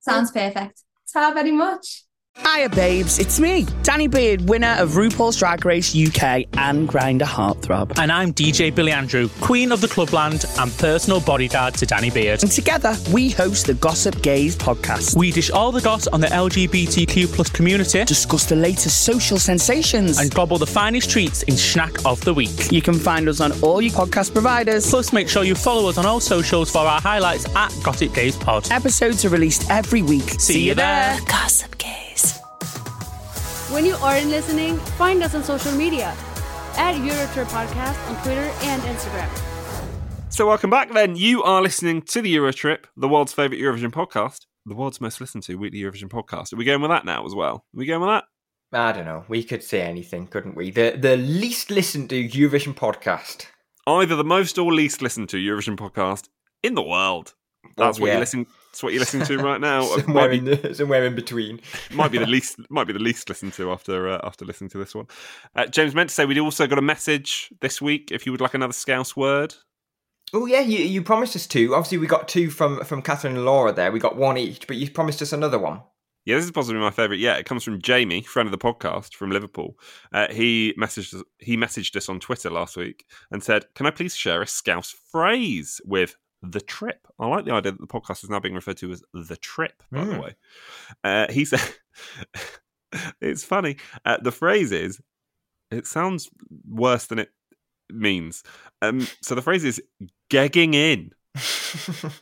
[SPEAKER 12] Sounds perfect.
[SPEAKER 13] Ta very much.
[SPEAKER 14] Hiya, babes. It's me, Danny Beard, winner of RuPaul's Drag Race UK and Grindr Heartthrob.
[SPEAKER 15] And I'm DJ Billy Andrew, Queen of the Clubland and personal body dad to Danny Beard.
[SPEAKER 14] And together, we host the Gossip Gaze podcast.
[SPEAKER 15] We dish all the goss on the LGBTQ plus community,
[SPEAKER 14] discuss the latest social sensations,
[SPEAKER 15] and gobble the finest treats in Snack of the Week.
[SPEAKER 14] You can find us on all your podcast providers.
[SPEAKER 15] Plus, make sure you follow us on all socials for our highlights at Gossip Gaze Pod.
[SPEAKER 14] Episodes are released every week.
[SPEAKER 15] See you there.
[SPEAKER 9] Gossip Gaze.
[SPEAKER 16] When you aren't listening, find us on social media at Eurotrip Podcast on Twitter and Instagram.
[SPEAKER 3] So, welcome back then. You are listening to the Eurotrip, the world's favourite Eurovision podcast, the world's most listened to weekly Eurovision podcast. Are we going with that now as well? Are we going with that?
[SPEAKER 2] I don't know. We could say anything, couldn't we? The the least listened to Eurovision podcast.
[SPEAKER 3] Either the most or least listened to Eurovision podcast in the world. That's
[SPEAKER 2] Oh,
[SPEAKER 3] what
[SPEAKER 2] yeah.
[SPEAKER 3] you're listening. That's what you're listening to right now.
[SPEAKER 2] Somewhere
[SPEAKER 3] might
[SPEAKER 2] in the, somewhere in between.
[SPEAKER 3] might be the least. Might be the least listened to after uh, after listening to this one. Uh, James meant to say we'd also got a message this week. If you would like another Scouse word,
[SPEAKER 2] Oh yeah, you, you promised us two. Obviously, we got two from from Catherine and Laura there. We got one each, but you promised us another one.
[SPEAKER 3] Yeah, this is possibly my favourite. Yeah, it comes from Jamie, friend of the podcast from Liverpool. Uh, he messaged us, he messaged us on Twitter last week and said, "Can I please share a Scouse phrase with the trip?" I like the idea that the podcast is now being referred to as the trip. By the
[SPEAKER 2] Mm.
[SPEAKER 3] way, uh, he said, "It's funny. Uh, the phrase is, it sounds worse than it means. Um, so the phrase is gegging in."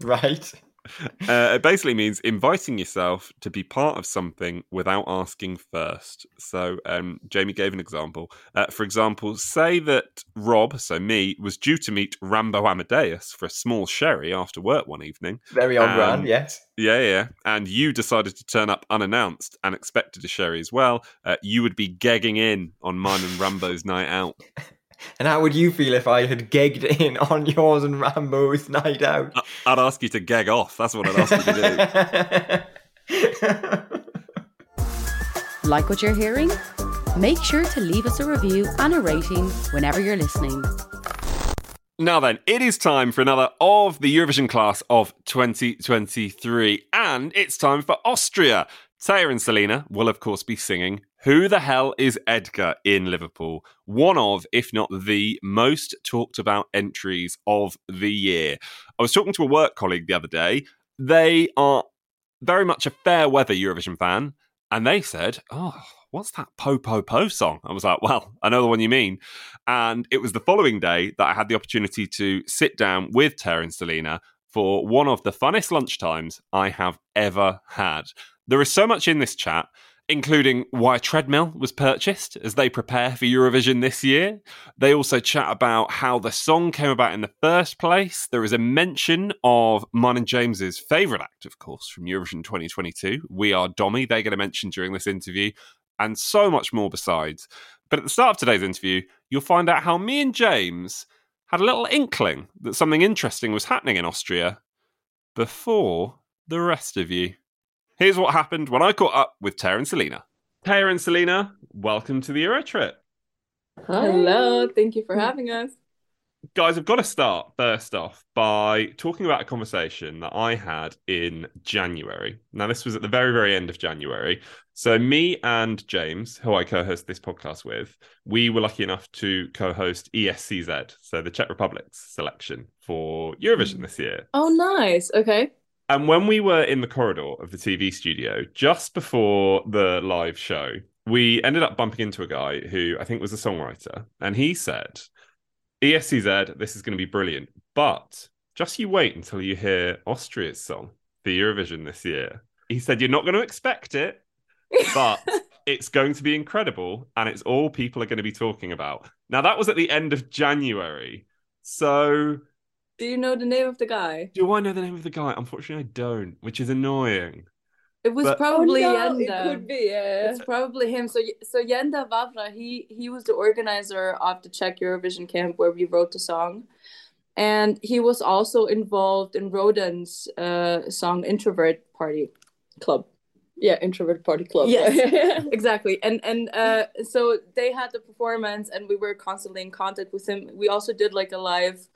[SPEAKER 2] Right.
[SPEAKER 3] Uh, it basically means inviting yourself to be part of something without asking first. So, um, Jamie gave an example. Uh, for example, say that Rob, so me, was due to meet Rambo Amadeus for a small sherry after work one evening.
[SPEAKER 2] Very on
[SPEAKER 3] Um,
[SPEAKER 2] brand, yes.
[SPEAKER 3] Yeah, yeah. And you decided to turn up unannounced and expected a sherry as well. Uh, you would be gegging in on mine and Rambo's night out.
[SPEAKER 2] And how would you feel if I had gegged in on yours and Rambo's night out?
[SPEAKER 3] I'd ask you to geg off. That's what I'd ask you to do.
[SPEAKER 17] Like what you're hearing? Make sure to leave us a review and a rating whenever you're listening.
[SPEAKER 3] Now then, it is time for another of the Eurovision class of 2023, and it's time for Austria Teya and Salena will, of course, be singing Who the Hell is Edgar in Liverpool? One of, if not the most talked about entries of the year. I was talking to a work colleague the other day. They are very much a fair weather Eurovision fan, and they said, Oh, what's that Po Po Po song? I was like, Well, I know the one you mean. And it was the following day that I had the opportunity to sit down with Teya and Salena for one of the funnest lunchtimes I have ever had. There is so much in this chat, including why treadmill was purchased as they prepare for Eurovision this year. They also chat about how the song came about in the first place. There is a mention of mine and James's favourite act, of course, from Eurovision 2022, We Are Domi. They're going to mention during this interview, and so much more besides. But at the start of today's interview, you'll find out how me and James had a little inkling that something interesting was happening in Austria before the rest of you. Here's what happened when I caught up with Teya and Salena. Teya and Salena, welcome to the Euro trip.
[SPEAKER 18] Hello, thank you for having us.
[SPEAKER 3] Guys, I've got to start first off by talking about a conversation that I had in January. Now, this was at the very, very end of January. So, me and James, who I co host this podcast with, we were lucky enough to co host ESCZ, so the Czech Republic's selection for Eurovision mm. this year.
[SPEAKER 18] Oh, nice. Okay.
[SPEAKER 3] And when we were in the corridor of the TV studio, just before the live show, we ended up bumping into a guy who I think was a songwriter. And he said, ESCZ, this is going to be brilliant. But just you wait until you hear Austria's song for Eurovision this year. He said, You're not going to expect it, but it's going to be incredible. And it's all people are going to be talking about. Now, that was at the end of January. So
[SPEAKER 18] do you know the name of the guy?
[SPEAKER 3] Do I know the name of the guy? Unfortunately, I don't, which is annoying.
[SPEAKER 18] It was
[SPEAKER 3] But-
[SPEAKER 18] probably Oh, no, Yenda. It could be, yeah. It's probably him. So, so Yenda Vavra, he he was the organizer of the Czech Eurovision camp where we wrote the song, and he was also involved in Rodin's uh, song "Introvert Party Club." Yeah, introvert party club. Yes, exactly. And and uh, so they had the performance, and we were constantly in contact with him. We also did like a live,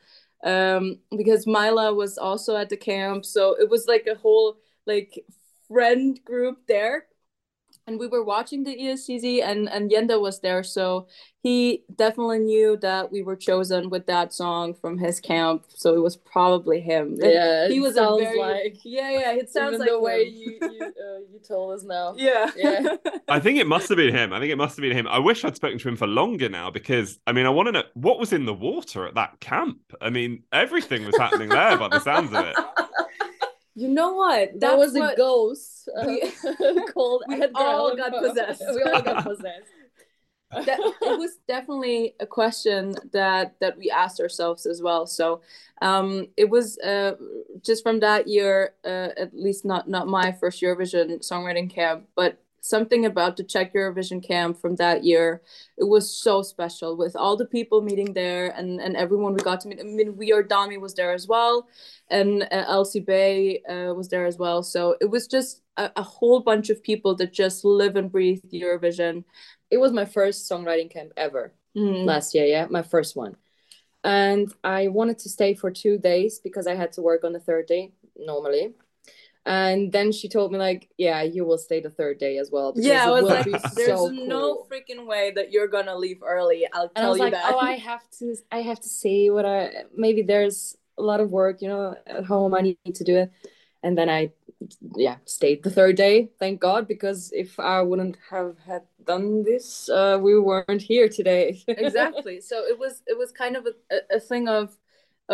[SPEAKER 18] um, because Mila was also at the camp, so it was like a whole like friend group there. And we were watching the ESCZ, and and Yenda was there, so he definitely knew that we were chosen with that song from his camp. So it was probably him. And
[SPEAKER 19] Yeah,
[SPEAKER 18] he
[SPEAKER 19] it
[SPEAKER 18] was
[SPEAKER 19] sounds
[SPEAKER 18] very,
[SPEAKER 19] like-
[SPEAKER 18] yeah, yeah. It sounds like
[SPEAKER 19] the way you you, uh, you told us now.
[SPEAKER 18] Yeah.
[SPEAKER 19] Yeah.
[SPEAKER 3] I think it must have been him. I think it must have been him. I wish I'd spoken to him for longer now because, I mean, I want to know what was in the water at that camp. I mean, everything was happening there by the sounds of it.
[SPEAKER 18] You know what?
[SPEAKER 19] That was a ghost uh,
[SPEAKER 18] we-
[SPEAKER 19] called
[SPEAKER 18] we
[SPEAKER 19] Edgar
[SPEAKER 18] all got possessed.
[SPEAKER 19] we all got possessed.
[SPEAKER 18] that it was definitely a question that that we asked ourselves as well so um it was uh just from that year uh, at least not not my first eurovision songwriting camp but something about the czech eurovision camp from that year it was so special with all the people meeting there and and everyone we got to meet i mean we are domi was there as well and uh, elsie bay uh, was there as well so it was just a, a whole bunch of people that just live and breathe eurovision
[SPEAKER 19] It was my first songwriting camp ever
[SPEAKER 18] Mm.
[SPEAKER 19] last year. Yeah, my first one, and I wanted to stay for two days because I had to work on the third day normally. And then she told me like, yeah, you will stay the third day as well.
[SPEAKER 18] Yeah, I was like, there's
[SPEAKER 19] so
[SPEAKER 18] no
[SPEAKER 19] cool."
[SPEAKER 18] freaking way that you're gonna leave early. I'll
[SPEAKER 19] and I
[SPEAKER 18] tell
[SPEAKER 19] was
[SPEAKER 18] you
[SPEAKER 19] like,
[SPEAKER 18] that.
[SPEAKER 19] oh, I have to, I have to see what I maybe there's a lot of work, you know, at home. I need to do it, and then I, yeah, stayed the third day. Thank God, because if I wouldn't have had done this, uh, we weren't here today.
[SPEAKER 18] exactly. So it was it was kind of a, a thing of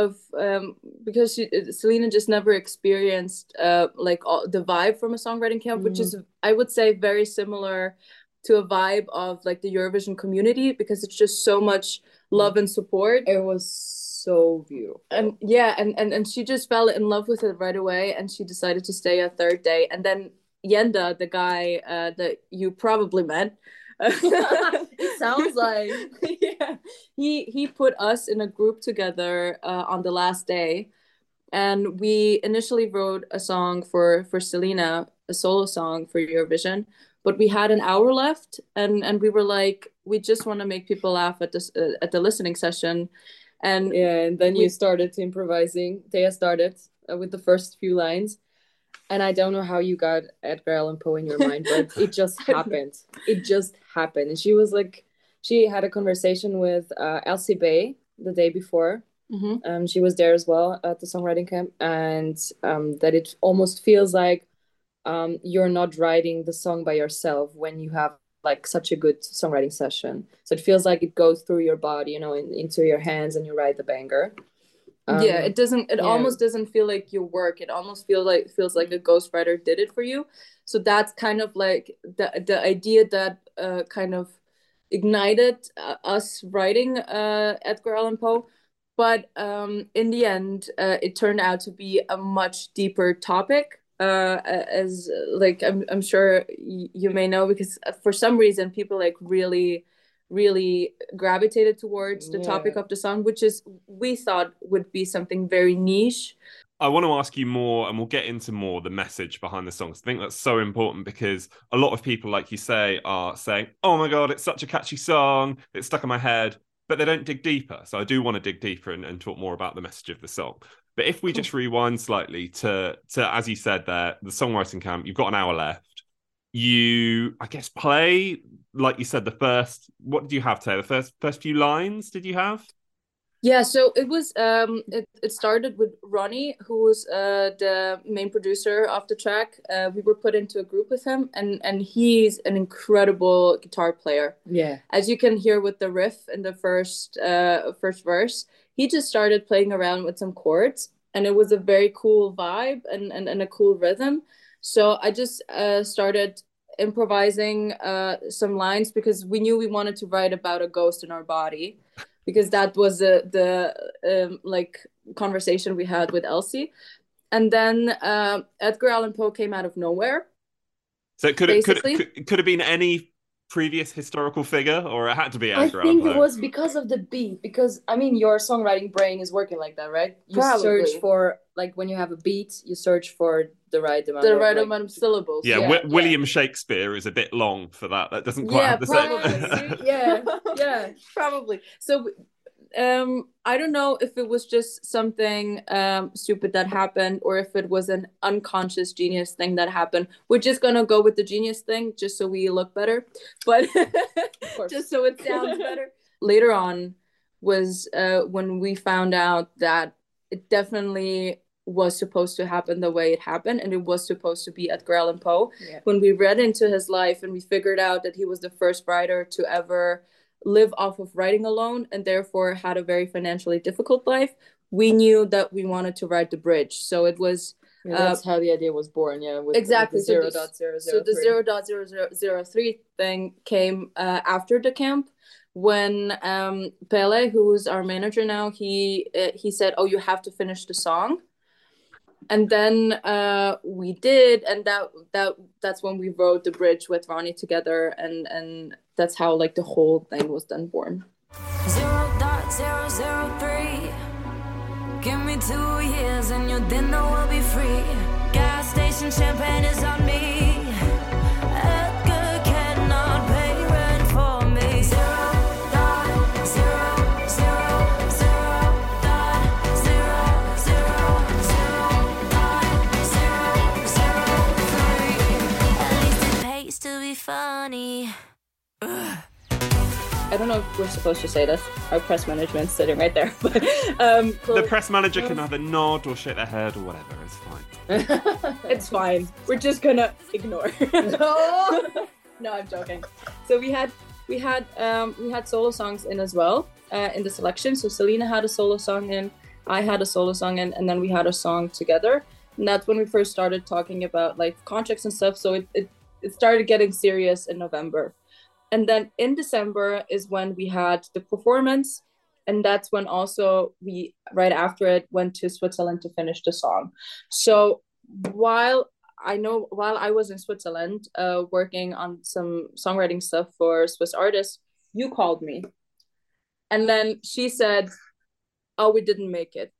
[SPEAKER 18] of um because she, Salena just never experienced uh like all, the vibe from a songwriting camp, which is I would say very similar to a vibe of like the Eurovision community because it's just so much love and support.
[SPEAKER 19] It was so beautiful.
[SPEAKER 18] and yeah and, and and she just fell in love with it right away and she decided to stay a third day and then yenda the guy uh that you probably met
[SPEAKER 19] It sounds like.
[SPEAKER 18] Yeah. He he put us in a group together uh, on the last day. And we initially wrote a song for for salena a solo song for eurovision. But we had an hour left and and we were like we just want to make people laugh at this uh, at the listening session. And
[SPEAKER 19] yeah, and then
[SPEAKER 18] we-
[SPEAKER 19] you started improvising. Teya started uh, with the first few lines, and I don't know how you got Edgar Allan Poe in your mind, but it just happened. It just happened. And she was like, she had a conversation with uh, Elsie Bay the day before.
[SPEAKER 18] Mhm.
[SPEAKER 19] Um, she was there as well at the songwriting camp, and um, that it almost feels like um, you're not writing the song by yourself when you have like such a good songwriting session. So it feels like it goes through your body, you know, in, into your hands, and you write the banger. Um,
[SPEAKER 18] yeah, it doesn't. It
[SPEAKER 19] yeah.
[SPEAKER 18] almost doesn't feel like your work. It almost feels like feels like a ghostwriter did it for you. So that's kind of like the the idea that uh, kind of ignited uh, us writing uh, Edgar Allan Poe. But um, in the end, uh, it turned out to be a much deeper topic. Uh, as like I'm, I'm sure y- you may know because uh, for some reason people like really really gravitated towards the topic of the song which is we thought would be something very niche
[SPEAKER 3] I want to ask you more, and we'll get into more the message behind the songs. I think that's so important because a lot of people, like you say, are saying, "Oh my god, it's such a catchy song, it's stuck in my head," but they don't dig deeper. So I do want to dig deeper and, and talk more about the message of the song. But if we just rewind slightly to to as you said there, the songwriting camp, you've got an hour left. You, I guess, play like you said the first. What did you have, Taylor? The first first few lines did you have?
[SPEAKER 18] Yeah, so it was um it, it started with Ronnie, who was uh the main producer of the track. Uh we were put into a group with him and and he's an incredible guitar player.
[SPEAKER 19] Yeah.
[SPEAKER 18] As you can hear with the riff in the first uh first verse, he just started playing around with some chords and it was a very cool vibe and and, and a cool rhythm. So I just uh started improvising uh some lines because we knew we wanted to write about a ghost in our body because that was the the um, like conversation we had with Elsie, and then uh, Edgar Allan Poe came out of nowhere.
[SPEAKER 3] So it could it could it could have been any previous historical figure, or it had to be
[SPEAKER 19] I think
[SPEAKER 3] Allan
[SPEAKER 19] it was because of the beat. Because I mean, your songwriting brain is working like that, right? You
[SPEAKER 18] Probably.
[SPEAKER 19] search for like when you have a beat, you search for the right amount.
[SPEAKER 18] The
[SPEAKER 19] of,
[SPEAKER 18] right
[SPEAKER 19] like-
[SPEAKER 18] amount of syllables.
[SPEAKER 3] Yeah, Wi- William Shakespeare is a bit long for that. That doesn't quite
[SPEAKER 18] Yeah,
[SPEAKER 3] have the
[SPEAKER 18] probably.
[SPEAKER 3] same.
[SPEAKER 18] yeah, yeah, probably. So, um, I don't know if it was just something um stupid that happened or if it was an unconscious genius thing that happened. We're just gonna go with the genius thing just so we look better, but just so it sounds better. Later on was uh when we found out that it definitely was supposed to happen the way it happened and it was supposed to be Edgar Allan Poe
[SPEAKER 19] Yeah.
[SPEAKER 18] when we read into his life and we figured out that he was the first writer to ever live off of writing alone and therefore had a very financially difficult life we knew that we wanted to write the bridge so it was
[SPEAKER 19] Yeah,
[SPEAKER 18] uh,
[SPEAKER 19] that's how the idea was born. Yeah, with,
[SPEAKER 18] exactly
[SPEAKER 19] With the
[SPEAKER 18] so
[SPEAKER 19] zero
[SPEAKER 18] the-
[SPEAKER 19] dot zero
[SPEAKER 18] so the
[SPEAKER 19] three.
[SPEAKER 18] zero dot zero zero zero three thing came uh, after the camp when um Pelle who's our manager now he uh, he said oh you have to finish the song and then uh we did and that that that's when we wrote the bridge with Ronnie together and and that's how like the whole thing was then born
[SPEAKER 20] Zero dot zero zero three. Give me two years and will be free. Gas station champagne is on me.
[SPEAKER 18] I don't know if we're supposed to say this our press management's sitting right there but um
[SPEAKER 3] The press manager can either nod or shake their head or whatever. It's fine.
[SPEAKER 18] it's fine. We're just gonna ignore. no, no, I'm joking. So we had we had um we had solo songs in as well uh, in the selection. So Selena had a solo song in, I had a solo song in, and then we had a song together. And that's when we first started talking about like contracts and stuff. So it it, it started getting serious in November. And then in December is when we had the performance and that's when also we right after it went to Switzerland to finish the song. So while I know while I was in Switzerland uh, working on some songwriting stuff for Swiss artists, you called me, and then she said, "Oh, we didn't make it."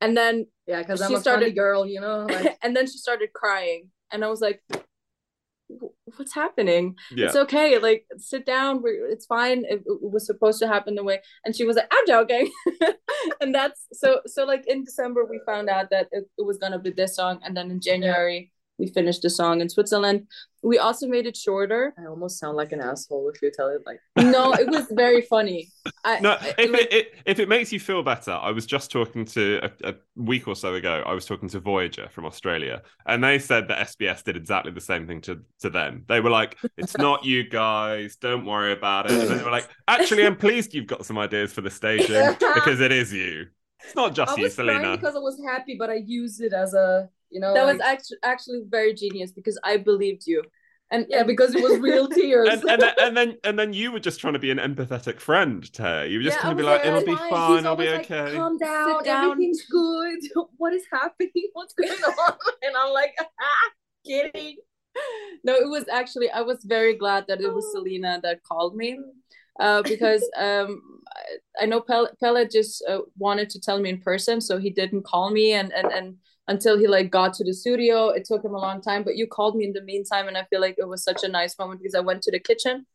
[SPEAKER 18] And then
[SPEAKER 19] Yeah, because I'm
[SPEAKER 18] she
[SPEAKER 19] a
[SPEAKER 18] started
[SPEAKER 19] girl, you know. Like,
[SPEAKER 18] and then she started crying, and I was like, "Wh- what's happening?
[SPEAKER 3] Yeah.
[SPEAKER 18] it's okay like sit down we're, it's fine it, it was supposed to happen the way and she was like i'm joking. And that's so so like in december we found out that it, it was gonna be this song and then in january we finished the song in switzerland we also made it shorter
[SPEAKER 19] I almost sound like an asshole if you tell it like
[SPEAKER 18] no it was very funny I,
[SPEAKER 3] No,
[SPEAKER 18] I-
[SPEAKER 3] if
[SPEAKER 18] like-
[SPEAKER 3] it, it if it makes you feel better, I was just talking to a, a week or so ago. I was talking to Voyager from Australia, and they said that SBS did exactly the same thing to to them. They were like, "It's not you guys. Don't worry about it." And then they were like, "Actually, I'm pleased you've got some ideas for the staging because it is you. It's not just
[SPEAKER 19] I
[SPEAKER 3] you,
[SPEAKER 19] was
[SPEAKER 3] Salena."
[SPEAKER 19] because I was happy, but I used it as a you know
[SPEAKER 18] that was
[SPEAKER 19] like-
[SPEAKER 18] actually actually very genius because I believed you, and
[SPEAKER 19] yeah because it was real tears.
[SPEAKER 3] and, and, then, and then and then you were just trying to be an empathetic friend to her. You were just
[SPEAKER 19] Yeah,
[SPEAKER 3] trying to be
[SPEAKER 19] was
[SPEAKER 3] like, "It'll be
[SPEAKER 19] "It's
[SPEAKER 3] fine.
[SPEAKER 19] He's
[SPEAKER 3] I'll be
[SPEAKER 19] like,
[SPEAKER 3] okay."
[SPEAKER 19] Calm down,
[SPEAKER 18] down.
[SPEAKER 19] everything's good. What is happening? What's going on? And I'm like, ah, kidding.
[SPEAKER 18] no it was actually i was very glad that it was salena that called me uh, because um, I, I know Pelle, Pelle just uh, wanted to tell me in person so he didn't call me and, and and until he like got to the studio. It took him a long time but you called me in the meantime and i feel like it was such a nice moment because i went to the kitchen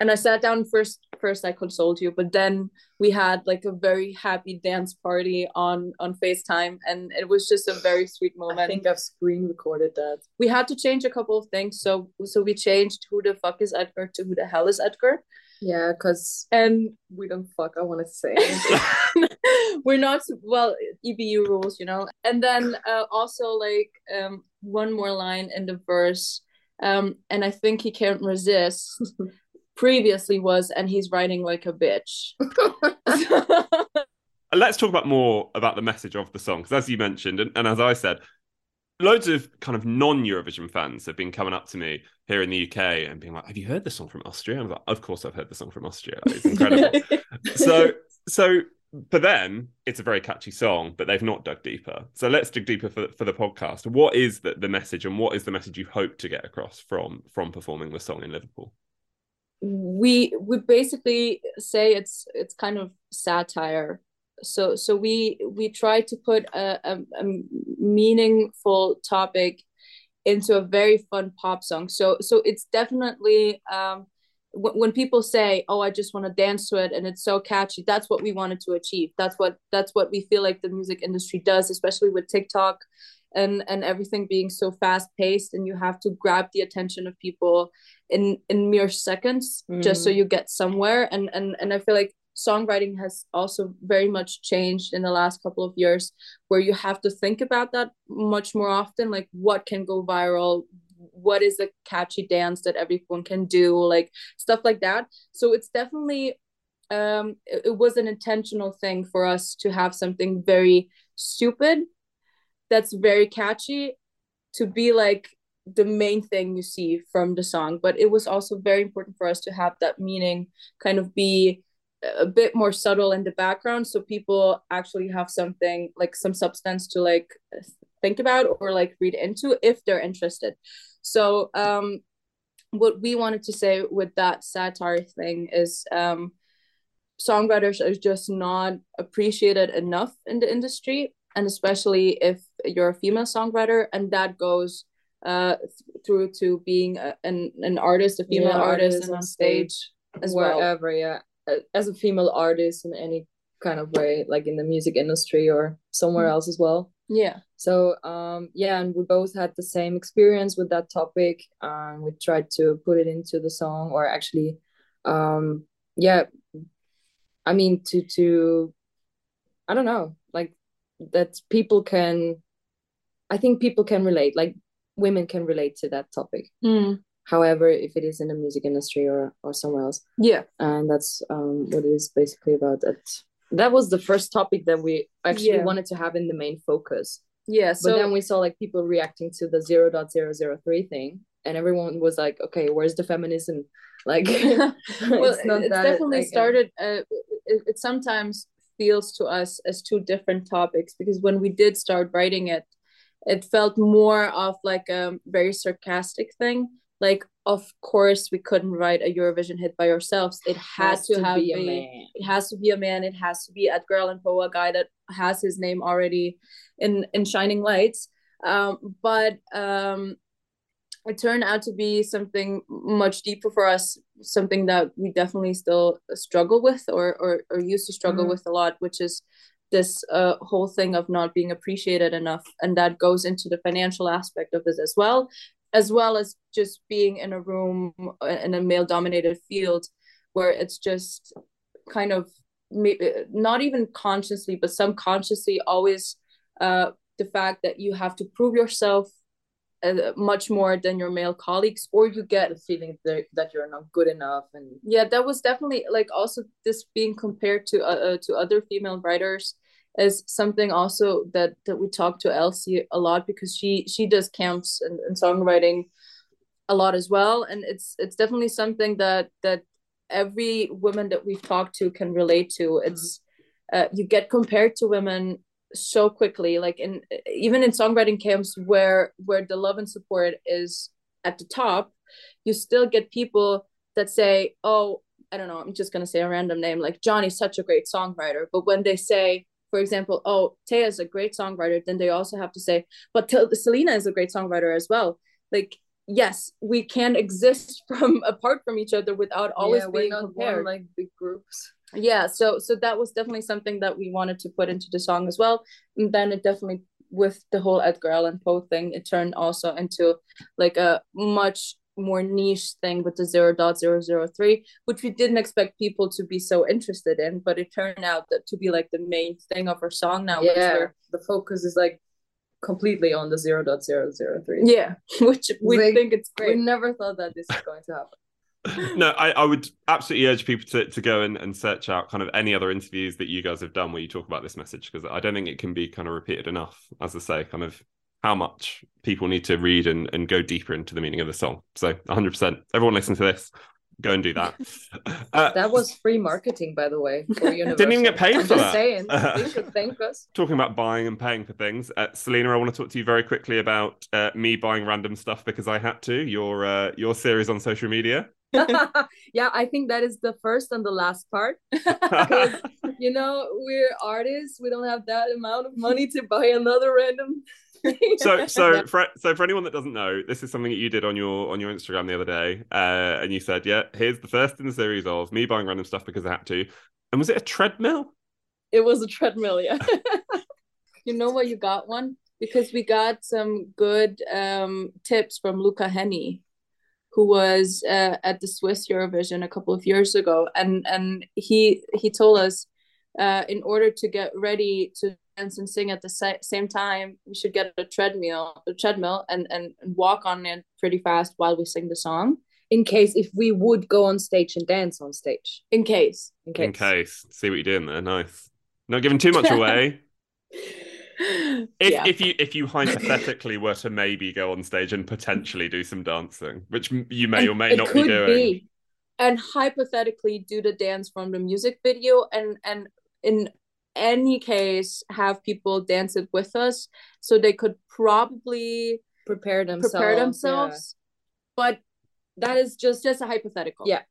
[SPEAKER 18] and i sat down first first i consoled you but then we had like a very happy dance party on on facetime and it was just a very sweet moment
[SPEAKER 19] I think I've screen recorded that.
[SPEAKER 18] we had to change a couple of things. So so we changed who the fuck is edgar to who the hell is edgar
[SPEAKER 19] Yeah, because
[SPEAKER 18] and
[SPEAKER 19] we don't fuck. I want to say.
[SPEAKER 18] we're not well ebu rules you know and then uh, also like um one more line in the verse um and i think he can't resist previously was and he's writing like a bitch
[SPEAKER 3] let's talk about more about the message of the song because as you mentioned and, and as i said loads of kind of non-eurovision fans have been coming up to me here in the uk and being like have you heard the song from austria? I'm like of course i've heard the song from austria. Like, it's incredible. So so for them it's a very catchy song but they've not dug deeper. So let's dig deeper for, for the podcast. What is the, the message and what is the message you hope to get across from from performing the song in liverpool?
[SPEAKER 18] We we basically say it's it's kind of satire so so we we try to put a, a, a meaningful topic into a very fun pop song. So so it's definitely um when, when people say oh i just want to dance to it and it's so catchy that's what we wanted to achieve. That's what that's what we feel like the music industry does especially with tiktok and and everything being so fast paced and you have to grab the attention of people in in mere seconds just so
[SPEAKER 19] Mm.
[SPEAKER 18] you get somewhere. And and and i feel like songwriting has also very much changed in the last couple of years where you have to think about that much more often like what can go viral? What is a catchy dance that everyone can do? Like stuff like that. So it's definitely um it, it was an intentional thing for us to have something very stupid that's very catchy to be like the main thing you see from the song. But it was also very important for us to have that meaning kind of be a bit more subtle in the background so people actually have something like some substance to like think about or like read into if they're interested. So um what we wanted to say with that satire thing is um songwriters are just not appreciated enough in the industry and especially if you're a female songwriter and that goes uh through to being a, an an artist a female
[SPEAKER 19] Yeah,
[SPEAKER 18] artist and
[SPEAKER 19] on
[SPEAKER 18] stage as well.
[SPEAKER 19] wherever yeah. Uh, as a female artist in any kind of way like in the music industry or somewhere
[SPEAKER 18] Mm.
[SPEAKER 19] else as well
[SPEAKER 18] yeah
[SPEAKER 19] so um yeah and we both had the same experience with that topic and we tried to put it into the song or actually um yeah i mean to to i don't know like that people can i think people can relate like women can relate to that topic
[SPEAKER 18] Mm.
[SPEAKER 19] However if it is in the music industry or or somewhere else.
[SPEAKER 18] Yeah.
[SPEAKER 19] And that's um what it is basically about that. That was the first topic that we actually
[SPEAKER 18] Yeah.
[SPEAKER 19] wanted to have in the main focus.
[SPEAKER 18] Yeah
[SPEAKER 19] but
[SPEAKER 18] so
[SPEAKER 19] then we saw like people reacting to the 0.003 thing and everyone was like okay where's the feminism? Like
[SPEAKER 18] well
[SPEAKER 19] it's not
[SPEAKER 18] it's definitely
[SPEAKER 19] like,
[SPEAKER 18] started uh, it, it sometimes feels to us as two different topics because when we did start writing it it felt more of like a very sarcastic thing like of course we couldn't write a eurovision hit by ourselves. It had
[SPEAKER 19] Has
[SPEAKER 18] to,
[SPEAKER 19] to
[SPEAKER 18] have
[SPEAKER 19] be a
[SPEAKER 18] a-
[SPEAKER 19] man.
[SPEAKER 18] it has to be a man. It has to be edgar allan poe a guy that has his name already in in shining lights. Um but um it turned out to be something much deeper for us, something that we definitely still struggle with or or, or used to struggle
[SPEAKER 19] Mm.
[SPEAKER 18] with a lot, which is this uh, whole thing of not being appreciated enough, and that goes into the financial aspect of this as well, as well as just being in a room uh, in a male-dominated field where it's just kind of may- not even consciously but subconsciously always uh, the fact that you have to prove yourself uh, much more than your male colleagues or you get
[SPEAKER 19] the feeling that, that you're not good enough and
[SPEAKER 18] yeah that was definitely like also this being compared to uh, uh, to other female writers is something also that that we talk to Elsie a lot because she she does camps and, and songwriting a lot as well. And it's it's definitely something that that every woman that we've talked to can relate to. It's uh, you get compared to women so quickly. Like in even in songwriting camps where where the love and support is at the top you still get people that say oh i don't know i'm just going to say a random name like johnny's such a great songwriter. But when they say for example oh Teya is a great songwriter then they also have to say but T- salena is a great songwriter as well. Like yes we can exist from apart from each other without always
[SPEAKER 19] Yeah,
[SPEAKER 18] being compared.
[SPEAKER 19] like big groups.
[SPEAKER 18] Yeah so so that was definitely something that we wanted to put into the song as well. And then it definitely with the whole edgar allan poe thing it turned also into like a much more niche thing with the 0.003 which we didn't expect people to be so interested in but it turned out that to be like the main thing of our song now
[SPEAKER 19] yeah.
[SPEAKER 18] we're-
[SPEAKER 19] the focus is like completely on the 0.003
[SPEAKER 18] yeah. Which we
[SPEAKER 19] Like,
[SPEAKER 18] think it's great.
[SPEAKER 19] we never thought that this is going to happen.
[SPEAKER 3] No, I, I would absolutely urge people to, to go and, and search out kind of any other interviews that you guys have done where you talk about this message because I don't think it can be kind of repeated enough. As I say, kind of how much people need to read and, and go deeper into the meaning of the song. So 100%. Everyone listen to this. Go and do that. Uh,
[SPEAKER 19] that was free marketing by the way for Universal.
[SPEAKER 3] Didn't even get paid
[SPEAKER 19] I'm
[SPEAKER 3] for
[SPEAKER 19] just
[SPEAKER 3] that.
[SPEAKER 19] saying they should thank us
[SPEAKER 3] talking about buying and paying for things, uh, Salena, I want to talk to you very quickly about uh, me buying random stuff because I had to. Your uh, your series on social media.
[SPEAKER 19] yeah, I think that is the first and the last part. Because you know, we're artists, we don't have that amount of money to buy another random
[SPEAKER 3] so so for so for anyone that doesn't know, this is something that you did on your on your Instagram the other day, uh, and you said, "Yeah, here's the first in the series of me buying random stuff because I had to." And was it a treadmill?
[SPEAKER 18] It was a treadmill, yeah. you know why you got one? Because we got some good um, tips from Luca Hänni, who was uh, at the Swiss Eurovision a couple of years ago, and and he he told us uh, in order to get ready to and sing at the sa- same time, we should get a treadmill, a treadmill, and, and and walk on it pretty fast while we sing the song.
[SPEAKER 19] in case if we would go on stage and dance on stage.
[SPEAKER 18] In case.
[SPEAKER 19] In case.
[SPEAKER 3] In case, see what you're doing there. Nice. Not giving too much away. If
[SPEAKER 18] Yeah.
[SPEAKER 3] if you if you hypothetically were to maybe go on stage and potentially do some dancing, which you may or may
[SPEAKER 18] it
[SPEAKER 3] not
[SPEAKER 18] could
[SPEAKER 3] be doing,
[SPEAKER 18] and hypothetically do the dance from the music video and and in any case have people dance it with us so they could probably
[SPEAKER 19] prepare themselves.
[SPEAKER 18] prepare
[SPEAKER 19] yeah.
[SPEAKER 18] but that is just just a hypothetical
[SPEAKER 19] Yeah.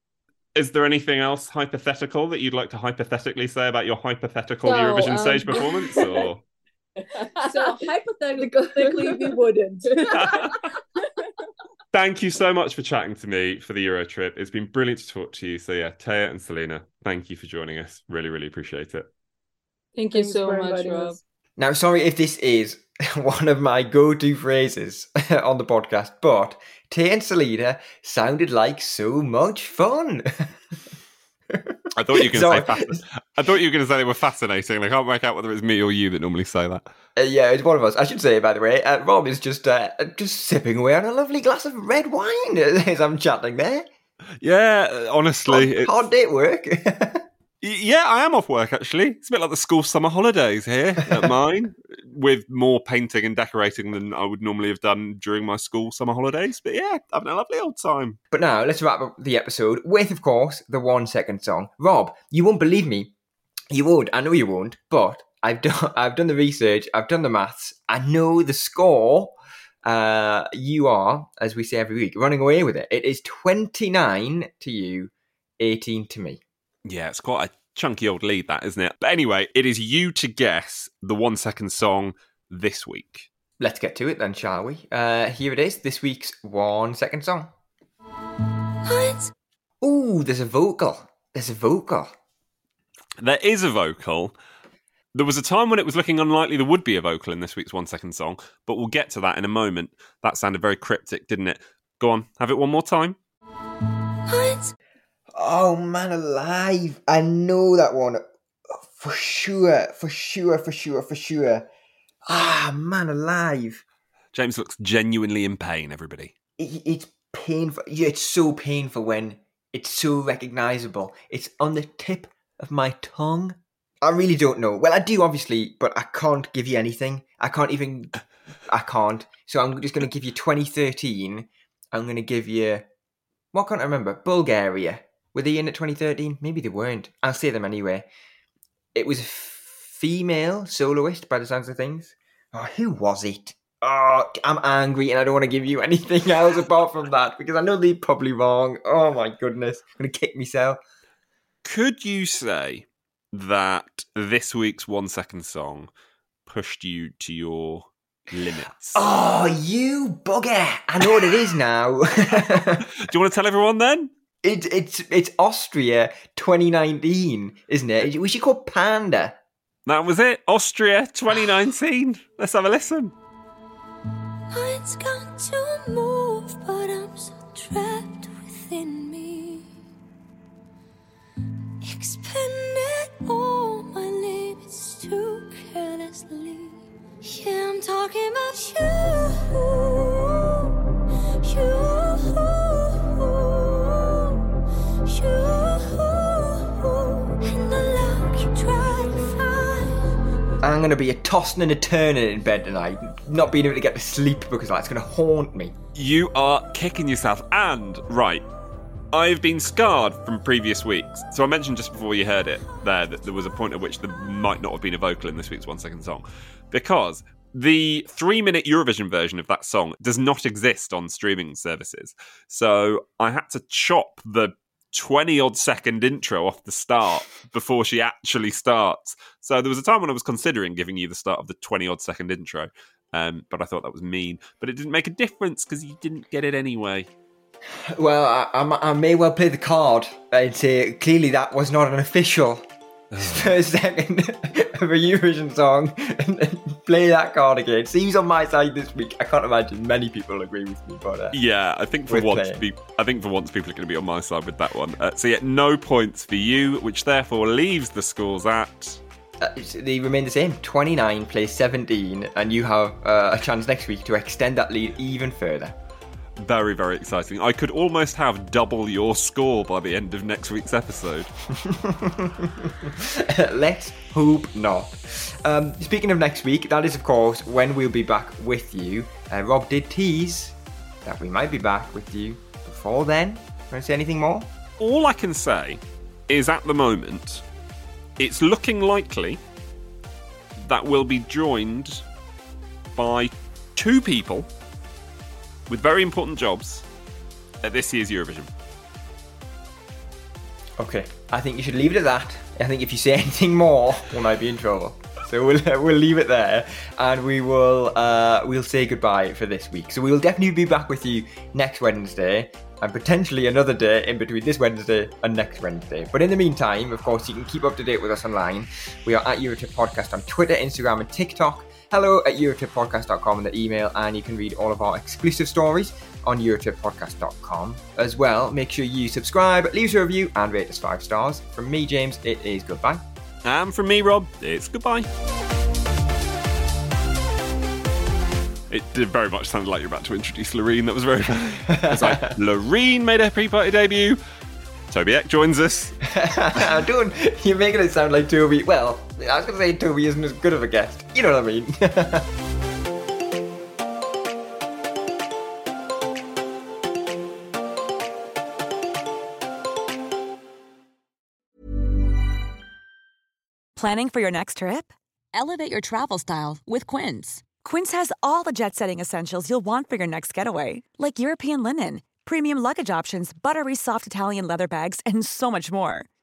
[SPEAKER 3] is there anything else hypothetical that you'd like to hypothetically say about your hypothetical
[SPEAKER 18] So,
[SPEAKER 3] Eurovision
[SPEAKER 18] um,
[SPEAKER 3] stage performance? Or
[SPEAKER 18] so hypothetically we wouldn't
[SPEAKER 3] thank you so much for chatting to me for the Euro trip. It's been brilliant to talk to you. So yeah, Teya and Salena, thank you for joining us. Really, really appreciate it.
[SPEAKER 18] Thank you
[SPEAKER 19] Thanks
[SPEAKER 18] so much rob
[SPEAKER 19] us.
[SPEAKER 2] Now, sorry if this is one of my go-to phrases on the podcast, but Tay and Salena sounded like so much fun.
[SPEAKER 3] I thought you were going to say fascinating. I thought you were going to say they were fascinating. I can't work out whether it's me or you that normally say that.
[SPEAKER 2] Uh, yeah, it's one of us. I should say, by the way, uh, Rob is just uh, just sipping away on a lovely glass of red wine as I'm chatting there.
[SPEAKER 3] Yeah, honestly,
[SPEAKER 2] Hard,
[SPEAKER 3] it's-
[SPEAKER 2] hard day at work.
[SPEAKER 3] Yeah, I am off work actually. It's a bit like the school summer holidays here at mine, with more painting and decorating than I would normally have done during my school summer holidays. But yeah, having a lovely old time.
[SPEAKER 2] But now let's wrap up the episode with, of course, the one second song. Rob, you won't believe me. You won't. I know you won't. But I've done. I've done the research. I've done the maths. I know the score. Uh, you are, as we say every week, running away with it. It is twenty nine to you, eighteen to me.
[SPEAKER 3] Yeah, it's quite a chunky old lead, that isn't it? But anyway, it is you to guess the one second song this week.
[SPEAKER 2] let's get to it then, shall we? Uh, here it is, this week's one second song. Ooh, there's a vocal. There's a vocal.
[SPEAKER 3] There is a vocal. There was a time when it was looking unlikely there would be a vocal in this week's one second song, but we'll get to that in a moment. That sounded very cryptic, didn't it? Go on, have it one more time.
[SPEAKER 2] Oh man alive! I know that one for sure, for sure, for sure, for sure. Ah man alive!
[SPEAKER 3] James looks genuinely in pain. Everybody,
[SPEAKER 2] It, it's painful. Yeah, it's so painful when it's so recognizable. It's on the tip of my tongue. I really don't know. Well, I do obviously, but I can't give you anything. I can't even. I can't. So I'm just going to give you 2013. I'm going to give you. What can't I remember? Bulgaria. Were they in at 2013? Maybe they weren't. I'll say them anyway. It was a female soloist by the sounds of things. Oh, who was it? Oh, I'm angry and I don't want to give you anything else apart from that because I know they're probably wrong. Oh my goodness. I'm going to kick myself.
[SPEAKER 3] could you say that this week's one second song pushed you to your limits?
[SPEAKER 2] Oh, you bugger. I know what it is now.
[SPEAKER 3] Do you want to tell everyone then?
[SPEAKER 2] It, it's it's Austria 2019, isn't it? We should call Pænda.
[SPEAKER 3] That was it. Austria 2019. Let's have a listen.
[SPEAKER 20] It's got to move, but I'm so trapped within me. Expended all my limits too carelessly. Yeah, I'm talking about you. You.
[SPEAKER 2] I'm going to be a tossing and a turning in bed tonight, not being able to get to sleep because that's going to haunt me.
[SPEAKER 3] You are kicking yourself. And, right, I've been scarred from previous weeks. So I mentioned just before you heard it there that there was a point at which there might not have been a vocal in this week's one second song. Because the three minute Eurovision version of that song does not exist on streaming services. So I had to chop the 20 odd second intro off the start before she actually starts. So there was a time when I was considering giving you the start of the 20 odd second intro. Um, but I thought that was mean. But it didn't make a difference because you didn't get it anyway.
[SPEAKER 2] Well, I, I, I may well play the card and say clearly that was not an official first second of a Eurovision song and then play that card again. Seems on my side this week. I can't imagine many people agree with me, but uh,
[SPEAKER 3] Yeah, I think for once,
[SPEAKER 2] playing.
[SPEAKER 3] pe- I think for once people are going to be on my side with that one. Uh, so yeah, no points for you, which therefore leaves the scores at.
[SPEAKER 2] uh, they remain the same. 29 plays 17, and you have uh, a chance next week to extend that lead even further.
[SPEAKER 3] Very, very exciting. I could almost have double your score by the end of next week's episode.
[SPEAKER 2] Let's hope not. Um, speaking of next week, that is, of course, when we'll be back with you. Uh, Rob did tease that we might be back with you before then. Want to say anything more?
[SPEAKER 3] All I can say is at the moment, it's looking likely that we'll be joined by two people with very important jobs at this year's Eurovision.
[SPEAKER 2] Okay. I think you should leave it at that. I think if you say anything more, we might be in trouble. So we'll we'll leave it there, and we will uh, we'll say goodbye for this week. So we will definitely be back with you next Wednesday, and potentially another day in between this Wednesday and next Wednesday. But in the meantime, of course, you can keep up to date with us online. We are at Eurotrip Podcast on Twitter, Instagram, and TikTok. Hello at EurotripPodcast.com in the email, and you can read all of our exclusive stories on EurotripPodcast.com. As well, make sure you subscribe, leave us a review, and rate us five stars. From me, James, it is goodbye.
[SPEAKER 3] And from me, Rob, it's goodbye. It did very much sound like you're about to introduce Loreen. That was very funny. It's like Loreen made her pre-party debut. Tobbe Ek joins us.
[SPEAKER 2] Don't you're making it sound like Tobbe. Well, I was gonna say Tobbe isn't as good of a guest. You know what I mean?
[SPEAKER 21] Planning for your next trip? Elevate your travel style with Quince. Quince has all the jet setting essentials you'll want for your next getaway, like European linen, premium luggage options, buttery soft Italian leather bags, and so much more.